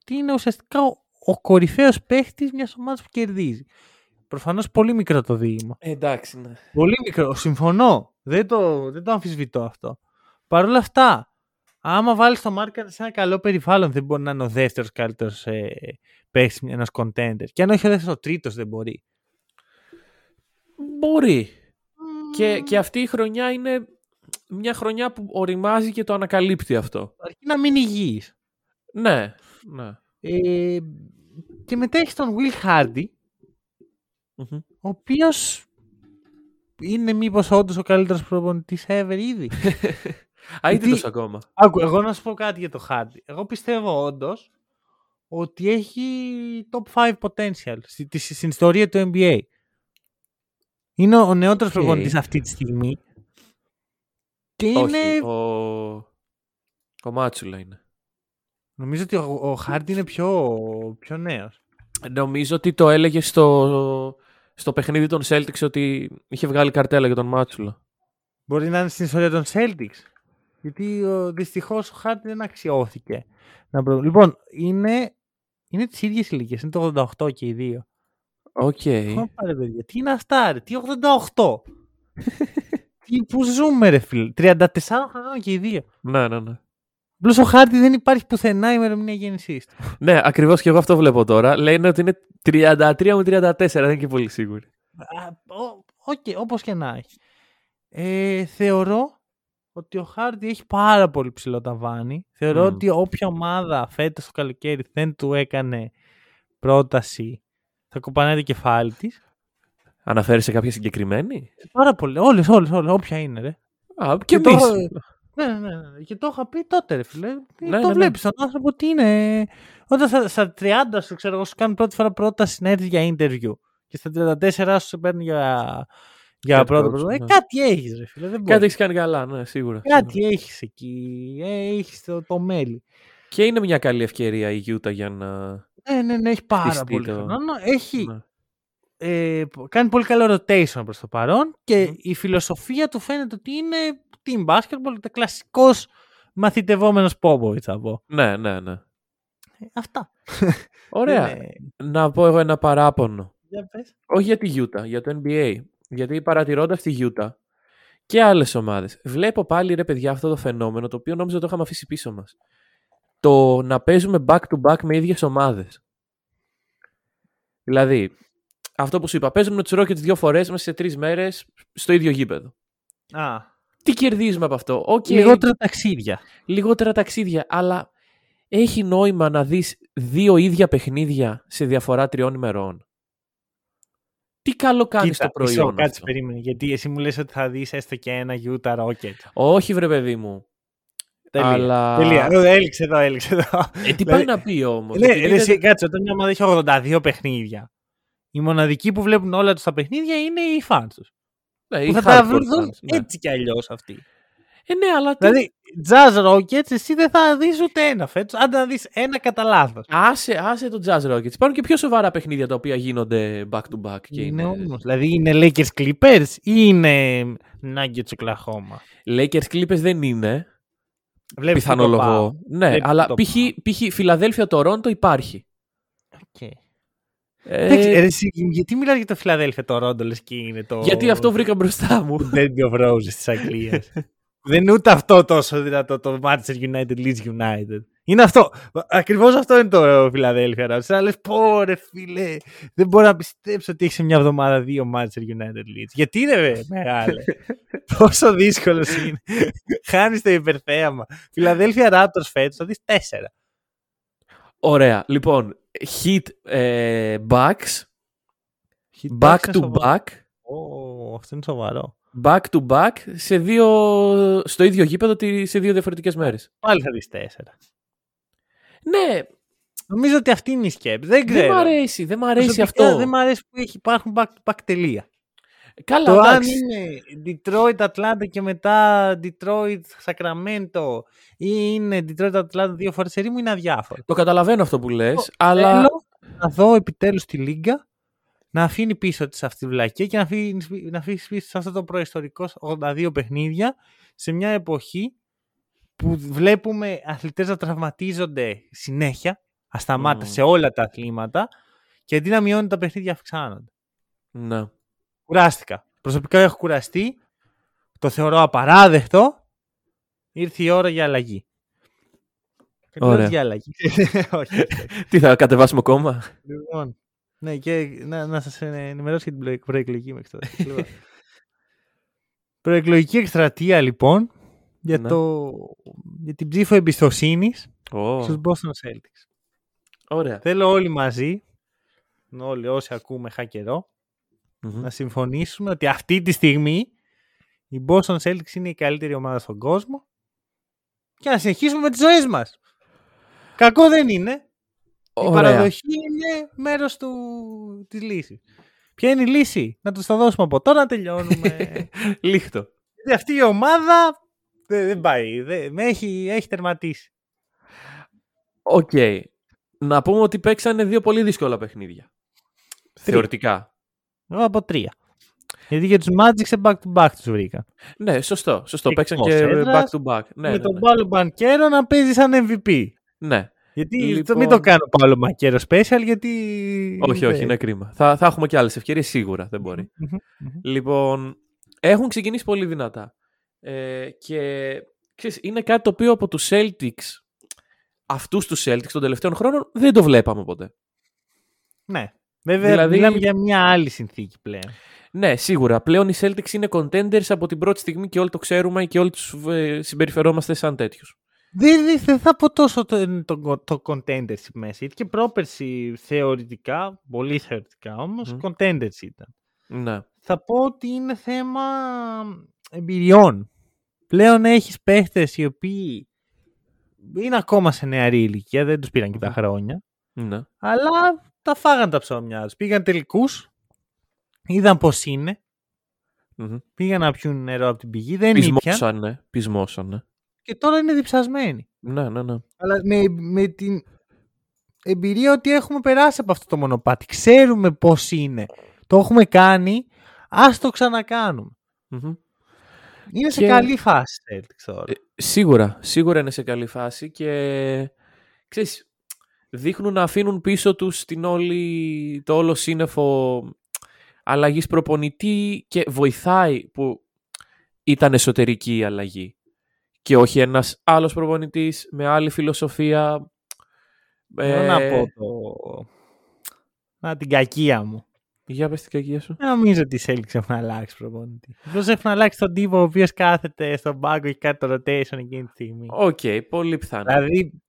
ότι είναι ουσιαστικά ο, ο κορυφαίος παίχτης μιας ομάδας που κερδίζει. Προφανώς πολύ μικρό το δείγμα. Ε, εντάξει, ναι. Πολύ μικρό. Συμφωνώ. Δεν το, δεν το αμφισβητώ αυτό. Παρ' όλα αυτά, άμα βάλεις το Μάρκανεν σε ένα καλό περιβάλλον δεν μπορεί να είναι ο δεύτερος καλύτερος ε, παίχτης ενός contender. Και αν όχι ο δεύτερος, ο τρίτος δεν μπορεί. Μπορεί. Και, και αυτή η χρονιά είναι μια χρονιά που οριμάζει και το ανακαλύπτει αυτό. Αρκεί να μην υγιής. Ναι, ναι. Ε, και μετά έχεις τον Will Hardy, Μμμ. ο οποίος είναι μήπως όντως ο καλύτερος προπονητής ever ήδη. (laughs) Αήττητος ακόμα. Άκου, εγώ να σου πω κάτι για το Hardy. Εγώ πιστεύω όντως ότι έχει top 5 potential στη, τη- στην ιστορία του NBA. Είναι ο νεότερος Οκ. προπονητής αυτή τη στιγμή. Και Όχι, είναι... ο... ο Mazzulla είναι. Νομίζω ότι ο, ο Hardy είναι πιο, πιο νέος. Νομίζω ότι το έλεγε στο, στο παιχνίδι των Celtics ότι είχε βγάλει καρτέλα για τον Mazzulla. Μπορεί να είναι στην ιστορία των Celtics. Γιατί δυστυχώς ο Hardy δεν αξιώθηκε. Να προ... Λοιπόν, είναι, είναι τις ίδιες ηλικίες. Είναι το 88 και οι δύο. OK. Okay. Πάρε, παιδιά. Τι είναι αυτά, ρε; Τι 88. (laughs) τι, πού ζούμε, ρε φίλε; 34 χρόνια και οι δύο. Ναι, ναι, ναι. Απλώς ο Hardy δεν υπάρχει πουθενά η ημερομηνία γέννησής του. ναι, ακριβώς και εγώ αυτό βλέπω τώρα. Λένε ότι είναι 33 με 34, δεν είναι και πολύ σίγουροι. OK, okay, όπως και να έχει. Ε, θεωρώ ότι ο Hardy έχει πάρα πολύ ψηλό ταβάνι. Θεωρώ mm. ότι όποια ομάδα φέτος το καλοκαίρι δεν του έκανε πρόταση θα κοπανάει το κεφάλι της. Αναφέρει σε κάποια συγκεκριμένη; Πάρα πολύ. Όλες, όλες, όλες. Όποια είναι, ρε. Α, και, και εμείς. Ναι, ναι, ναι, ναι. Και το είχα πει τότε, ρε φίλε. Ναι, το ναι, βλέπεις ναι. τον άνθρωπο ότι είναι. Όταν στα, στα 30 σου, ξέρω εγώ, σου κάνουν πρώτη φορά πρόταση να έρθει για interview. Και στα 34 σου σε παίρνει για, για πρώτο πρώτο. Ε, κάτι έχεις, ρε φίλε. Δεν κάτι έχεις κάνει καλά, ναι, σίγουρα. Κάτι έχεις εκεί. Ε, έχεις το, το μέλι. Και είναι μια καλή ευκαιρία η Γιούτα για να. Ναι, ναι, ναι, έχει πάρα πολύ το... χρόνο. Έχει. Ναι. Ε, κάνει πολύ καλό rotation προς το παρόν και η φιλοσοφία του φαίνεται ότι είναι team basketball, το κλασικός μαθητευόμενος Popovich θα πω. Ναι, ναι, ναι. Ε, αυτά. (laughs) Ωραία. Να πω εγώ ένα παράπονο. Για πες. Όχι για τη Utah, για το NBA. Γιατί παρατηρώντας τη Utah και άλλες ομάδες, βλέπω πάλι ρε παιδιά αυτό το φαινόμενο το οποίο νόμιζα το είχαμε αφήσει πίσω μας. Το να παίζουμε back to back με ίδιες ομάδες. Δηλαδή, αυτό που σου είπα, παίζουμε με τους Rockets δύο φορές μέσα σε τρεις μέρες στο ίδιο γήπεδο. Α. Τι κερδίζουμε από αυτό; Okay, λιγότερα ταξίδια. Λιγότερα ταξίδια, αλλά έχει νόημα να δεις δύο ίδια παιχνίδια σε διαφορά τριών ημερών; Τι καλό κάνει το προϊόν. Κάτσε περίμενε. Γιατί εσύ μου λες ότι θα δεις έστω και ένα Utah Rocket. Όχι, βρε παιδί μου. Τέλεια. Αλλά... Τέλεια. Έληξε εδώ, έληξε εδώ. Ε, τι πάει να πει όμως; Ναι, εσύ, κάτσε, όταν μια ομάδα έχει 82 παιχνίδια, οι μοναδικοί που βλέπουν όλα τους τα παιχνίδια είναι οι fans τους. Ναι, που θα τα βρουν ναι. έτσι κι αλλιώς αυτοί. Ε, ναι, αλλά. Δηλαδή, Jazz Rockets, εσύ δεν θα δεις ούτε ένα φέτος. Αν να δεις ένα κατά λάθος. Άσε, άσε το Jazz Rockets. Υπάρχουν και πιο σοβαρά παιχνίδια τα οποία γίνονται back to back. Και είναι, είναι... όμως. Δηλαδή, είναι Lakers Clippers ή είναι Nuggets Oklahoma; Lakers Clippers δεν είναι. Βλέπεις πιθανολογώ. Ναι, Βλέπεις αλλά π.χ. Φιλαδέλφια Τορόντο υπάρχει. Okay. Ε... γιατί μιλάς για το Φιλαδέλφια το Ρόντο, και είναι το... Γιατί αυτό βρήκα μπροστά μου. (laughs) Derby of Roses της Αγγλίας. Δεν είναι ούτε αυτό τόσο δυνατό το Manchester United Leeds United. Είναι αυτό. Ακριβώς αυτό είναι το Φιλαδέλφια Roses. Αλλά λες πω ρε φίλε, δεν μπορώ να πιστέψω ότι έχεις μια εβδομάδα δύο Manchester United Leeds. Γιατί είναι ρε μεγάλε. (laughs) Πόσο δύσκολος είναι. Χάνεις το υπερθέαμα. Φιλαδέλφια Raptors φέτος θα δεις τέσσερα. Ωραία. Λοιπόν, hit ε, backs. Hit back to back. Oh, αυτό είναι σοβαρό. Back to back σε δύο, στο ίδιο γήπεδο σε δύο διαφορετικές μέρες. Πάλι θα δεις τέσσερα. Ναι. Νομίζω ότι αυτή είναι η σκέψη. Δεν ξέρω. Δεν μ' αρέσει, δεν μ' αρέσει αυτό. Δεν μ' αρέσει που υπάρχουν back to back τελεία. Καλά, το αν είναι Detroit, Atlanta και μετά Detroit, Sacramento ή είναι Detroit, Atlanta δύο φορές σε μου είναι αδιάφορο. Το καταλαβαίνω αυτό που λες, αλλά... Θέλω να δω επιτέλους τη Λίγκα να αφήνει πίσω της αυτή τη βλακία και να αφήνεις, να αφήσεις πίσω σε αυτό το προϊστορικό 82 παιχνίδια σε μια εποχή που βλέπουμε αθλητές να τραυματίζονται συνέχεια, ασταμάτα mm. σε όλα τα αθλήματα και αντί να μειώνει τα παιχνίδια αυξάνονται. Ναι. Κουράστηκα. Προσωπικά έχω κουραστεί. Το θεωρώ απαράδεκτο. Ήρθε η ώρα για αλλαγή. Ωραία. για αλλαγή. (laughs) Τι θα κατεβάσουμε ακόμα; Λοιπόν, ναι, και να, να σας ενημερώσω για την προεκλογική μέχρι τώρα. (laughs) Λοιπόν. προεκλογική εκστρατεία λοιπόν για, ναι. το, για την ψήφο εμπιστοσύνης oh. στους Boston Celtics. Ωραία. Θέλω όλοι μαζί, όλοι όσοι ακούμε χα καιρό, να συμφωνήσουμε ότι αυτή τη στιγμή η Boston Celtics είναι η καλύτερη ομάδα στον κόσμο και να συνεχίσουμε με τις ζωές μας. Κακό δεν είναι. Η παραδοχή είναι μέρος του... της λύσης. Ποια είναι η λύση; Να τους τα δώσουμε από τώρα να τελειώνουμε. (laughs) Λίχτο. Γιατί αυτή η ομάδα δεν, δεν πάει. Δεν, έχει, έχει τερματίσει. Οκ. Να πούμε ότι παίξανε δύο πολύ δύσκολα παιχνίδια. Θεωρητικά. Από τρία. Γιατί για τους Magic σε back-to-back τους βρήκαν. Ναι, σωστό. σωστό. Παίξαν Εκτός και έδρας, back-to-back. Ναι, με ναι, τον ναι. Paolo Banchero να παίζει σαν MVP. ναι. Γιατί Λοιπόν- το, μην το κάνω Paolo Banchero special, γιατί. Όχι, όχι, δεν- είναι κρίμα. Θα, θα έχουμε και άλλες ευκαιρίες σίγουρα. Δεν μπορεί. Μμμ, μμμ. Λοιπόν, έχουν ξεκινήσει πολύ δυνατά. Ε, και ξέρεις, είναι κάτι το οποίο από τους Celtics, αυτούς τους Celtics των τελευταίων χρόνων, δεν το βλέπαμε ποτέ. Ναι. Βέβαια, Δηλαδή- μιλάμε για μια άλλη συνθήκη πλέον. Ναι, σίγουρα. Πλέον οι Celtics είναι contenders από την πρώτη στιγμή και όλοι το ξέρουμε και όλοι τους ε, συμπεριφερόμαστε σαν τέτοιους. Δεν, δεν- δεν θα πω τόσο το, το, το contendership μέσα. Γιατί και πρόπερση θεωρητικά, πολύ θεωρητικά όμως, Μμ. contenders ήταν. Ναι. Θα πω ότι είναι θέμα εμπειριών. Πλέον έχεις παίχτες οι οποίοι είναι ακόμα σε νεαρή ηλικία, δεν τους πήραν και τα Μμμ. χρόνια, ναι. αλλά τα φάγαν τα ψωμιά τους. Πήγαν τελικούς, είδαν πώς είναι, Μμμ. πήγαν να πιούν νερό από την πηγή, δεν ήπιαν Πεισμόσανε. Πεισμόσανε. και τώρα είναι διψασμένοι. Ναι, ναι, ναι. Αλλά με, με την εμπειρία ότι έχουμε περάσει από αυτό το μονοπάτι. Ξέρουμε πώς είναι. Το έχουμε κάνει. Ας το ξανακάνουμε. Μμμ. Είναι σε Και- καλή φάση Celtics τώρα. Ε, Σίγουρα, σίγουρα είναι σε καλή φάση και ξέρεις, δείχνουν να αφήνουν πίσω τους την όλη, το όλο σύννεφο αλλαγής προπονητή και βοηθάει που ήταν εσωτερική η αλλαγή και όχι ένας άλλος προπονητής με άλλη φιλοσοφία. Θέλω Ε, να πω το... Να την κακία μου. Για πες την κακία σου. Δεν νομίζω ότι οι Celtics έχουν αλλάξει προπονητή. Απλώς έχουν αλλάξει τον τύπο ο οποίος κάθεται στον πάγκο και κάνει το rotation εκείνη τη στιγμή. Οκ, πολύ πιθανό. Δηλαδή,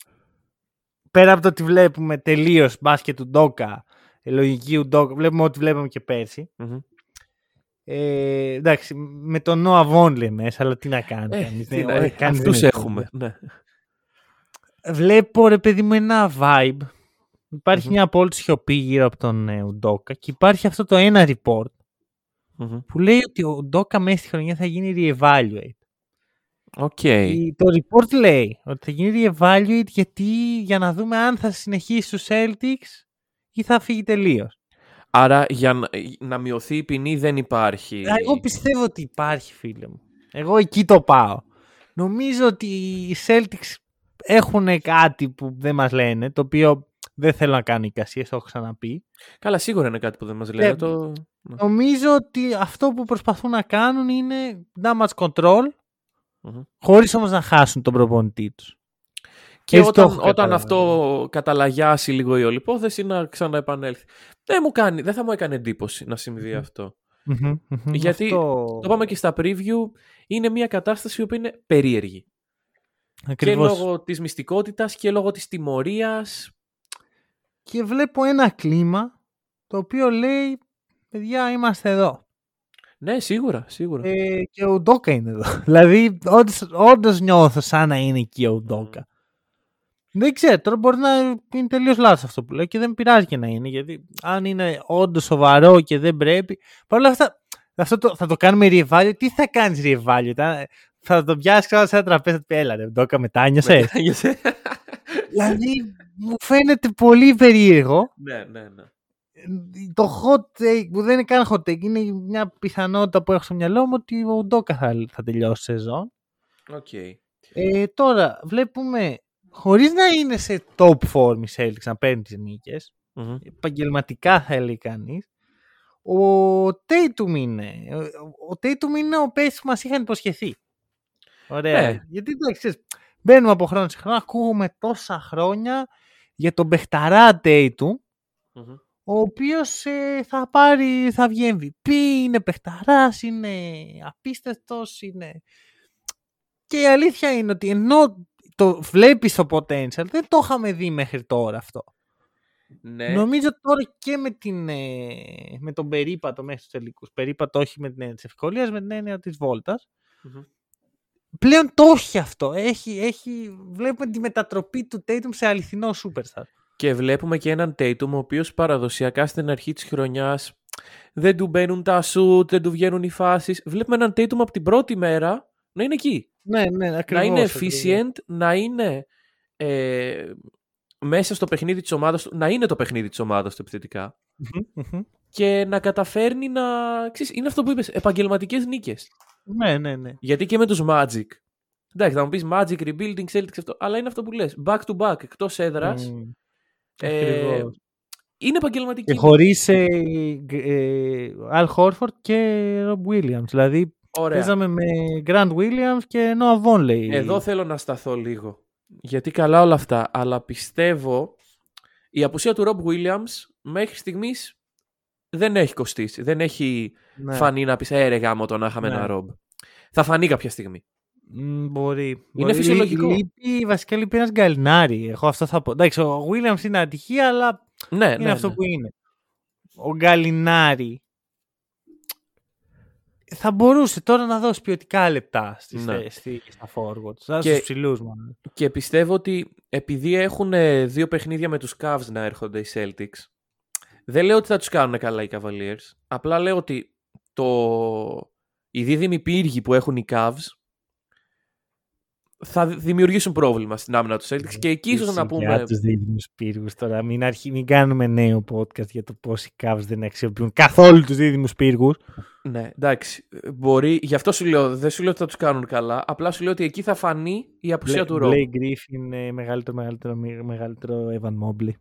πέρα από το ότι βλέπουμε τελείως μπάσκετ του Ουντόκα, ε, λογική του Ουντόκα, βλέπουμε ό,τι βλέπαμε και πέρσι. Μμμ. Ε, εντάξει, με τον Νόα Βόνλε μέσα, αλλά τι να κάνει. Ε, κανείς, τι δεν- να- όχι, ε, κανείς αυτούς δεν έχουμε. Ναι. Βλέπω ρε παιδί μου ένα vibe. Υπάρχει Μμμ. μια απόλυτη σιωπή γύρω από τον ε, Ουντόκα και υπάρχει αυτό το ένα report Μμμ. που λέει ότι ο Ουντόκα μέσα στη χρονιά θα γίνει re-evaluate. OK. Η- Το report λέει ότι θα γίνει re-evaluate γιατί για να δούμε αν θα συνεχίσει στους Celtics ή θα φύγει τελείως. Άρα για να, να μειωθεί η ποινή δεν υπάρχει. Εγώ πιστεύω ότι υπάρχει φίλε μου. Εγώ εκεί το πάω. Νομίζω ότι οι Celtics έχουν κάτι που δεν μας λένε, το οποίο δεν θέλω να κάνω εικασίες, το έχω ξαναπεί. Καλά, σίγουρα είναι κάτι που δεν μας λένε. Ναι. Το... ναι. Νομίζω ότι αυτό που προσπαθούν να κάνουν είναι damage control, Μμμ. χωρίς όμως να χάσουν τον προπονητή τους. Και Έτσι το όταν, έχω όταν καταλάβει. αυτό καταλαγιάσει λίγο η όλη υπόθεση να ξαναεπανέλθει. Δεν, μου κάνει, δεν θα μου έκανε εντύπωση να συμβεί αυτό. Μμμ, μμμ. Γιατί Αυτό... Το είπαμε και στα preview, είναι μια κατάσταση που είναι περίεργη. Ακριβώς. Και λόγω της μυστικότητας και λόγω της τιμωρίας. Και βλέπω ένα κλίμα το οποίο λέει παιδιά είμαστε εδώ. Ναι, σίγουρα, σίγουρα. Ε, και ο Ντόκα είναι εδώ. (laughs) δηλαδή, όντως, όντως νιώθω σαν να είναι εκεί ο Ντόκα. Δεν ξέρω, τώρα μπορεί να είναι τελείως λάθος αυτό που λέω και δεν πειράζει και να είναι. Γιατί αν είναι όντως σοβαρό και δεν πρέπει. Παρ' όλα αυτά, αυτό το, θα το κάνουμε reevaluate. Τι θα κάνεις reevaluate, α; θα το πιάσεις ξανά σε ένα τραπέζι θα του πει έλα ρε Ουντόκα μετάνιωσες. (laughs) δηλαδή μου φαίνεται πολύ περίεργο. ναι, ναι, ναι. Το hot take που δεν είναι καν hot take είναι μια πιθανότητα που έχω στο μυαλό μου ότι ο Ουντόκα θα, θα τελειώσει σεζόν. Οκ. Ε, τώρα βλέπουμε χωρίς να είναι σε top form οι Celtics να παίρνει τις νίκες Μμμ. επαγγελματικά θα έλεγε κανείς ο Tatum είναι ο Tatum είναι ο παίκτης που μας είχαν υποσχεθεί ωραία Ναι. γιατί εντάξει ξέρεις, μπαίνουμε από χρόνο σε χρόνο ακούγουμε τόσα χρόνια για τον Μπεχταρά Tatum Μμμ. Ο οποίος ε, θα πάρει, θα βγει MVP, είναι παιχταράς, είναι απίστευτος, είναι... Και η αλήθεια είναι ότι ενώ το βλέπεις το potential, δεν το είχαμε δει μέχρι τώρα αυτό. Ναι. Νομίζω τώρα και με, την, ε, με τον περίπατο μέχρι τους τελικούς, περίπατο όχι με την έννοια της ευκολίας, με την έννοια της βόλτας, Μμμ. πλέον το έχει αυτό. Έχει, έχει, βλέπουμε τη μετατροπή του Tatum σε αληθινό superstar. Και βλέπουμε και έναν Tatum ο οποίος παραδοσιακά στην αρχή της χρονιάς δεν του μπαίνουν τα σουτ, δεν του βγαίνουν οι φάσεις. Βλέπουμε έναν Tatum από την πρώτη μέρα να είναι εκεί. Ναι, ναι, ακριβώς. να είναι ακριβώς. efficient, να είναι ε, μέσα στο παιχνίδι της ομάδας του, να είναι το παιχνίδι της ομάδας του επιθετικά και να καταφέρνει να... Ξέρεις, είναι αυτό που είπες, επαγγελματικές νίκες. Ναι, ναι, ναι. Γιατί και με τους Magic. Εντάξει, θα μου πεις Magic, Rebuilding, Celtics, αυτό, αλλά είναι αυτό που λες. Back to back, εκτός έδρας. Μμμ. Ε, Ακριβώς. είναι επαγγελματική. Και νίκη. χωρίς ε, ε, Al Horford και Rob Williams. Δηλαδή Ωραία. παίζαμε με Grant Williams και Noah Vonley. Εδώ θέλω να σταθώ λίγο. Γιατί καλά όλα αυτά, αλλά πιστεύω η απουσία του Rob Williams μέχρι στιγμής δεν έχει κοστίσει. Δεν έχει Ναι. φανεί να πεις «Ε, ρε γάμο το να είχαμε Ναι. ένα Rob». Θα φανεί κάποια στιγμή. Μ, μπορεί. μπορεί. φυσιολογικό. Λεί- Λείπει, βασικά λείπει ένας γκαλινάρη. Εγώ αυτό θα πω. Εντάξει, ο Williams είναι ατυχία, αλλά Ναι, είναι ναι, αυτό ναι. που είναι. Ο Γκαλινάρη θα μπορούσε τώρα να δώσει ποιοτικά λεπτά στις, Ναι. ναι. στη, στα forwards. Και... Και- Στους ψηλούς μάλλον. Και πιστεύω ότι επειδή έχουν ε, δύο παιχνίδια με τους Cavs να έρχονται οι Celtics, δεν λέω ότι θα τους κάνουν καλά οι Cavaliers. Απλά λέω ότι το... οι δίδυμοι πύργοι που έχουν οι Cavs θα δημιουργήσουν πρόβλημα στην άμυνα τους Celtics και εκεί ίσως να πούμε... Για τους δίδυμους πύργους τώρα. Μην, αρχι... μην κάνουμε νέο podcast για το πώς οι Cavs δεν αξιοποιούν καθόλου τους δίδυμους πύργους. Ναι, εντάξει. Μπορεί, γι' αυτό σου λέω, δεν σου λέω ότι θα τους κάνουν καλά, απλά σου λέω ότι εκεί θα φανεί η απουσία του Rob. Blake Griffin είναι μεγαλύτερο, μεγαλύτερο, μεγαλύτερο Evan Mobley.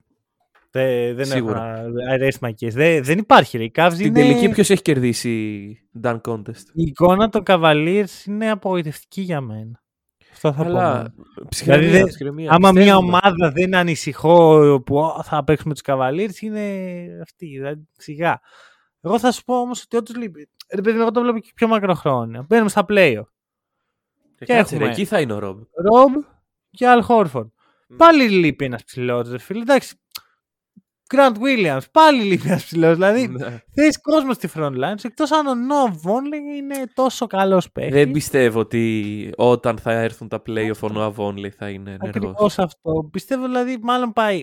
Δεν, δεν Σίγουρα. έχω αρέσει μακίες. Δεν, δεν υπάρχει ρε. Οι Cavs Στην είναι... τελική ποιος έχει κερδίσει Dan Contest; Η εικόνα των Cavaliers είναι απογοητευτική για μένα. Αυτό θα πω. Αλλά μόνο. ψυχραιμία, Δηλαδή, δεν- ψυχραιμία. Άμα μια Πιστεύουμε. ομάδα δεν ανησυχώ που «Ω, θα παίξουμε τους Cavaliers είναι αυτή. Δηλαδή, σιγά. Εγώ θα σου πω όμως ότι όντως λείπει. Ρε παιδί, μου, εγώ το βλέπω και πιο μακροχρόνια. Μπαίνουμε στα play Ε, και κάτσε, ρε, έχουμε- εκεί θα είναι ο Rob. Rob και Al Horford. Πάλι λείπει ένας ψηλός, ρε φίλε. Εντάξει. Grant Williams, πάλι λείπει ένας ψηλός. Δηλαδή, Ναι. θες κόσμο στη front line, σου, εκτός αν ο Noah Vonley είναι τόσο καλός παίκτης. Δεν πιστεύω ότι όταν θα έρθουν τα playoff ο Noah Vonley θα είναι ενεργός. Ακριβώς αυτό. Πιστεύω δηλαδή μάλλον πάει.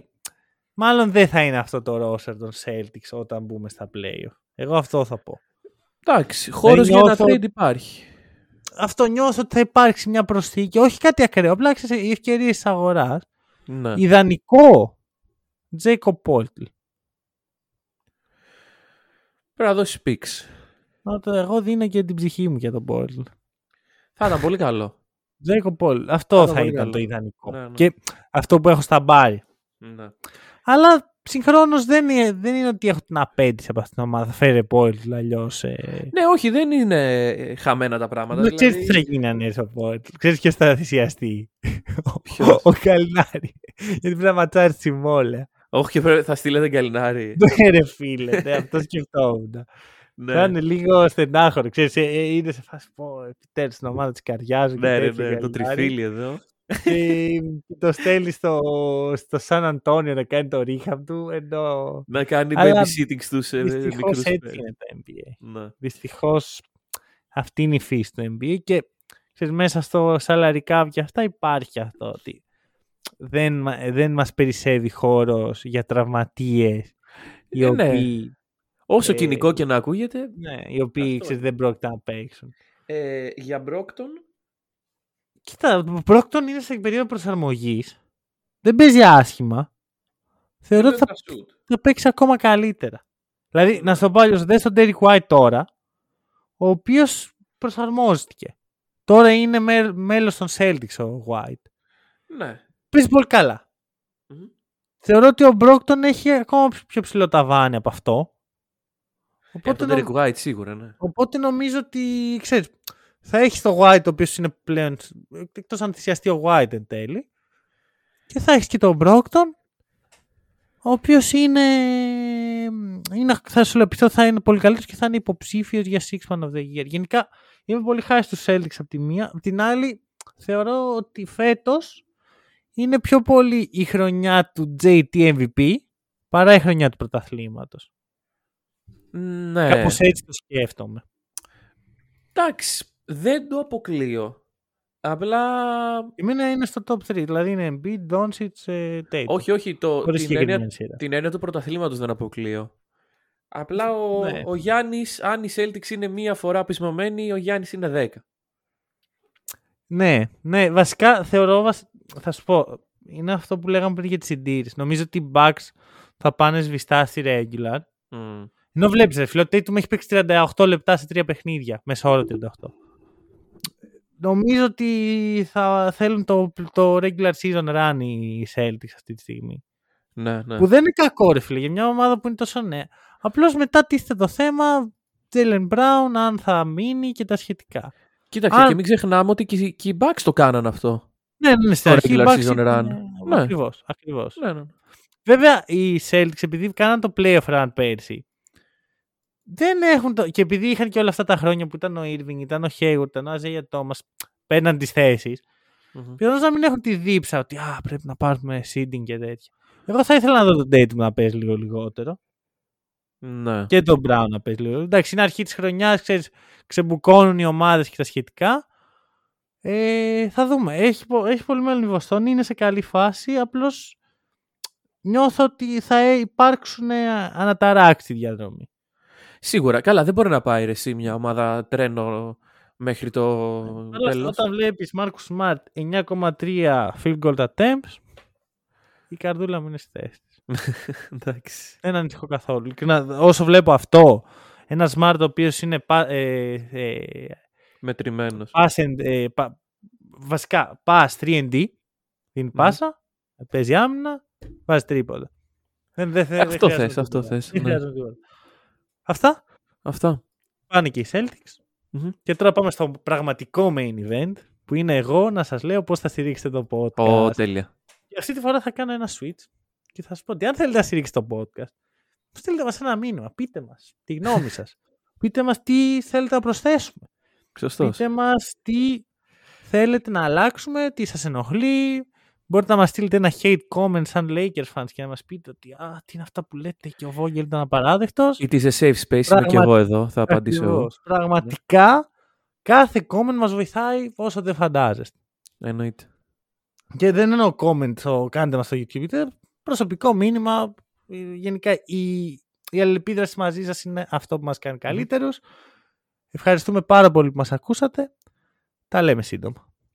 Μάλλον δεν θα είναι αυτό το roster των Celtics όταν μπούμε στα playoff. Εγώ αυτό θα πω. Εντάξει, χώρος για ένα νιώθω- trade υπάρχει. Αυτό νιώθω ότι θα υπάρξει μια προσθήκη. Όχι κάτι ακραίο. Απλά ξέρεις, οι ευκαιρίες της αγοράς. Ναι. Ιδανικό. Jacob Poltl. Πρέπει να δώσεις picks. Να το- Εγώ δίνω και την ψυχή μου για τον Poltl. Θα ήταν πολύ καλό. Jacob Poltl. Αυτό Πάρα θα πολύ ήταν καλό. το ιδανικό. Ναι, ναι. Και αυτό που έχω στα μπάρι. Ναι. Αλλά συγχρόνως δεν, είναι- δεν είναι ότι έχω την απέτηση από αυτήν την ομάδα. Θα φέρει Poltl αλλιώς. Ε... ναι, όχι, δεν είναι ε, χαμένα τα πράγματα. Δεν ξέρεις δηλαδή- τι θα γίνει αν έρθει ο Πόλτ. Ξέρεις ποιος θα θυσιαστεί. Ποιος; Ο Καλινάρη. Γιατί πρέπει να ματσάρει τη συμβόλαια. Όχι, και πρέπει- θα στείλετε Γκαλινάρη. (laughs) Ναι, ρε φίλε, ναι, αυτό σκεφτόμουν. ναι. Θα είναι λίγο στενάχωρο. Ξέρεις, ε, ε, είναι σε φάση πω επιτέλους στην ομάδα της καρδιά σου. και ναι, ρε, τέτοια, ναι, το Γκαλινάρη. τριφύλι εδώ. Και και το στέλνει στο, στο Σαν Αντώνιο να κάνει το rehab του. Ενώ Να κάνει Αλλά babysitting στους ε, δυστυχώς μικρούς έτσι παίκτες. είναι το NBA. Ναι. Δυστυχώς αυτή είναι η φύση του NBA και ξέρεις, μέσα στο salary cap και αυτά υπάρχει αυτό ότι δεν, μα- δεν μας περισσεύει χώρος για τραυματίες οι Ε, ναι. οποίοι, Όσο Ε, κοινικό και να ακούγεται, ναι, οι οποίοι Αυτό ξέρεις, δεν πρόκειται να παίξουν. ε, για Μπρόκτον Κοίτα, ο Πρόκτον είναι σε περίοδο προσαρμογής. Δεν παίζει άσχημα. Θεωρώ ότι θα, θα παίξει ακόμα καλύτερα. Δηλαδή, να στο πω αλλιώς, δες τον Derek White τώρα, ο οποίος προσαρμόζεται. Τώρα είναι μέ, μέλος των Celtics ο White. Ναι. Παίζει πολύ καλά. Μμμ. Θεωρώ ότι ο Μπρόκτον έχει ακόμα πιο- πιο ψηλό ταβάνι από αυτό. Ε, Οπότε, από τον νο- Derek White σίγουρα, ναι. οπότε νομίζω ότι, ξέρεις, θα έχεις το White ο οποίος είναι πλέον, εκτός αν θυσιαστεί ο White εν τέλει, και θα έχεις και τον Μπρόκτον, ο οποίος είναι, είναι θα σου λέω, πιστεύω θα είναι πολύ καλύτερος και θα είναι υποψήφιος για Six Man of the Year. Γενικά, είμαι πολύ χάρη στους Celtics από τη μία. Από την άλλη, θεωρώ ότι φέτος είναι πιο πολύ η χρονιά του JT MVP παρά η χρονιά του πρωταθλήματος. Ναι. Κάπως έτσι το σκέφτομαι. Εντάξει, δεν το αποκλείω. Απλά. Εμένα είναι στο top 3, δηλαδή είναι Embiid, Doncic, ε, Tatum. Όχι, όχι. Το, Χωρίς την, έννοια, συγκεκριμένη σειρά. την έννοια του πρωταθλήματος δεν αποκλείω. Απλά ο, Ναι. ο Γιάννης, αν η Celtics είναι μία φορά πεισμωμένη, ο Γιάννης είναι 10. Ναι, ναι, βασικά θεωρώ, βασ- θα σου πω, είναι αυτό που λέγαμε πριν για τις συντήρηση. Νομίζω ότι οι Bucks θα πάνε σβηστά στη regular. Mm. Ενώ βλέπεις ρε φίλε, ο Tatum έχει παίξει 38 λεπτά σε τρία παιχνίδια. Μέσα όρο 38. Νομίζω ότι θα θέλουν το, το regular season run οι Celtics αυτή τη στιγμή. Ναι, ναι. Που δεν είναι κακό ρε φίλε για μια ομάδα που είναι τόσο νέα. Απλώς μετά τίθεται το θέμα Jalen Brown αν θα μείνει και τα σχετικά. Κοίταξε, Αν- και μην ξεχνάμε ότι και, οι- και οι Bucks το κάναν αυτό. Ναι, ναι, ναι, στην Το αρχή οι regular Bucks season ήταν- run. Ναι. Ακριβώς, ακριβώς. Ναι, ναι. Βέβαια, οι Celtics επειδή κάναν το playoff run πέρσι, δεν έχουν το... και επειδή είχαν και όλα αυτά τα χρόνια που ήταν ο Irving, ήταν ο Hayward, ήταν ο Isaiah Thomas, παίρναν τις θέσεις, Μμμ. πιθανώς να μην έχουν τη δίψα ότι α, πρέπει να πάρουμε seeding και τέτοια. Εγώ θα ήθελα να δω τον Tatum να παίζει λίγο λιγότερο Ναι. και τον Brown να παίζει λίγο. Εντάξει, είναι αρχή της χρονιάς, ξέρεις, ξεμπουκώνουν οι ομάδες και τα σχετικά. Ε, θα δούμε. Έχει, πο- έχει πολύ μέλλον η Βοστόνη, είναι σε καλή φάση, απλώς νιώθω ότι θα υπάρξουν ε, αναταράξεις τη διαδρομή. Σίγουρα. Καλά, δεν μπορεί να πάει ρε, εσύ μια ομάδα τρένο μέχρι το Αλλά τέλος. όταν βλέπεις Μάρκους Σμαρτ 9,3 field goal attempts, η καρδούλα μου είναι στη θέση της. (laughs) Εντάξει. Δεν ανησυχώ καθόλου. Ειλικρινά, Όσο βλέπω αυτό, ένας Smart ο οποίος είναι πα- ε, ε, Μετρημένος. pass and, ε, πα- βασικά pass 3D την πάσα, παίζει άμυνα, βάζει τρίποντα. Δεν, δεν, θε- δεν Αυτό χρειάζεται θες, αυτό τίποτα. θες, Δεν ναι. χρειάζεται τίποτα. Αυτά Αυτά. πάνε και οι Celtics. Μμμ. Και τώρα πάμε στο πραγματικό main event που είναι εγώ να σας λέω πώς θα στηρίξετε το podcast. Ω, τέλεια. Και αυτή τη φορά θα κάνω ένα switch και θα σας πω ότι αν θέλετε να στηρίξετε το podcast, στείλτε μας ένα μήνυμα, πείτε μας τη γνώμη (laughs) σας. Πείτε μας τι θέλετε να προσθέσουμε. Σωστός. Πείτε μας τι θέλετε να αλλάξουμε, τι σας ενοχλεί. Μπορείτε να μας στείλετε ένα hate comment σαν Lakers fans και να μας πείτε ότι α, τι είναι αυτά που λέτε και ο Vogel ήταν απαράδεκτος. It is a safe space. Είμαι και Πραγματι- εγώ εδώ. Θα απαντήσω εγώ. Ακριβώς. Πραγματικά κάθε comment μας βοηθάει όσο δεν φαντάζεστε. Εννοείται. Και δεν εννοώ comment το κάντε μας στο YouTube, είτε προσωπικό μήνυμα. Ε, Γενικά η, η αλληλεπίδραση μαζί σας είναι αυτό που μας κάνει καλύτερους. Ευχαριστούμε πάρα πολύ που μας ακούσατε. Τα λέμε σύντομα.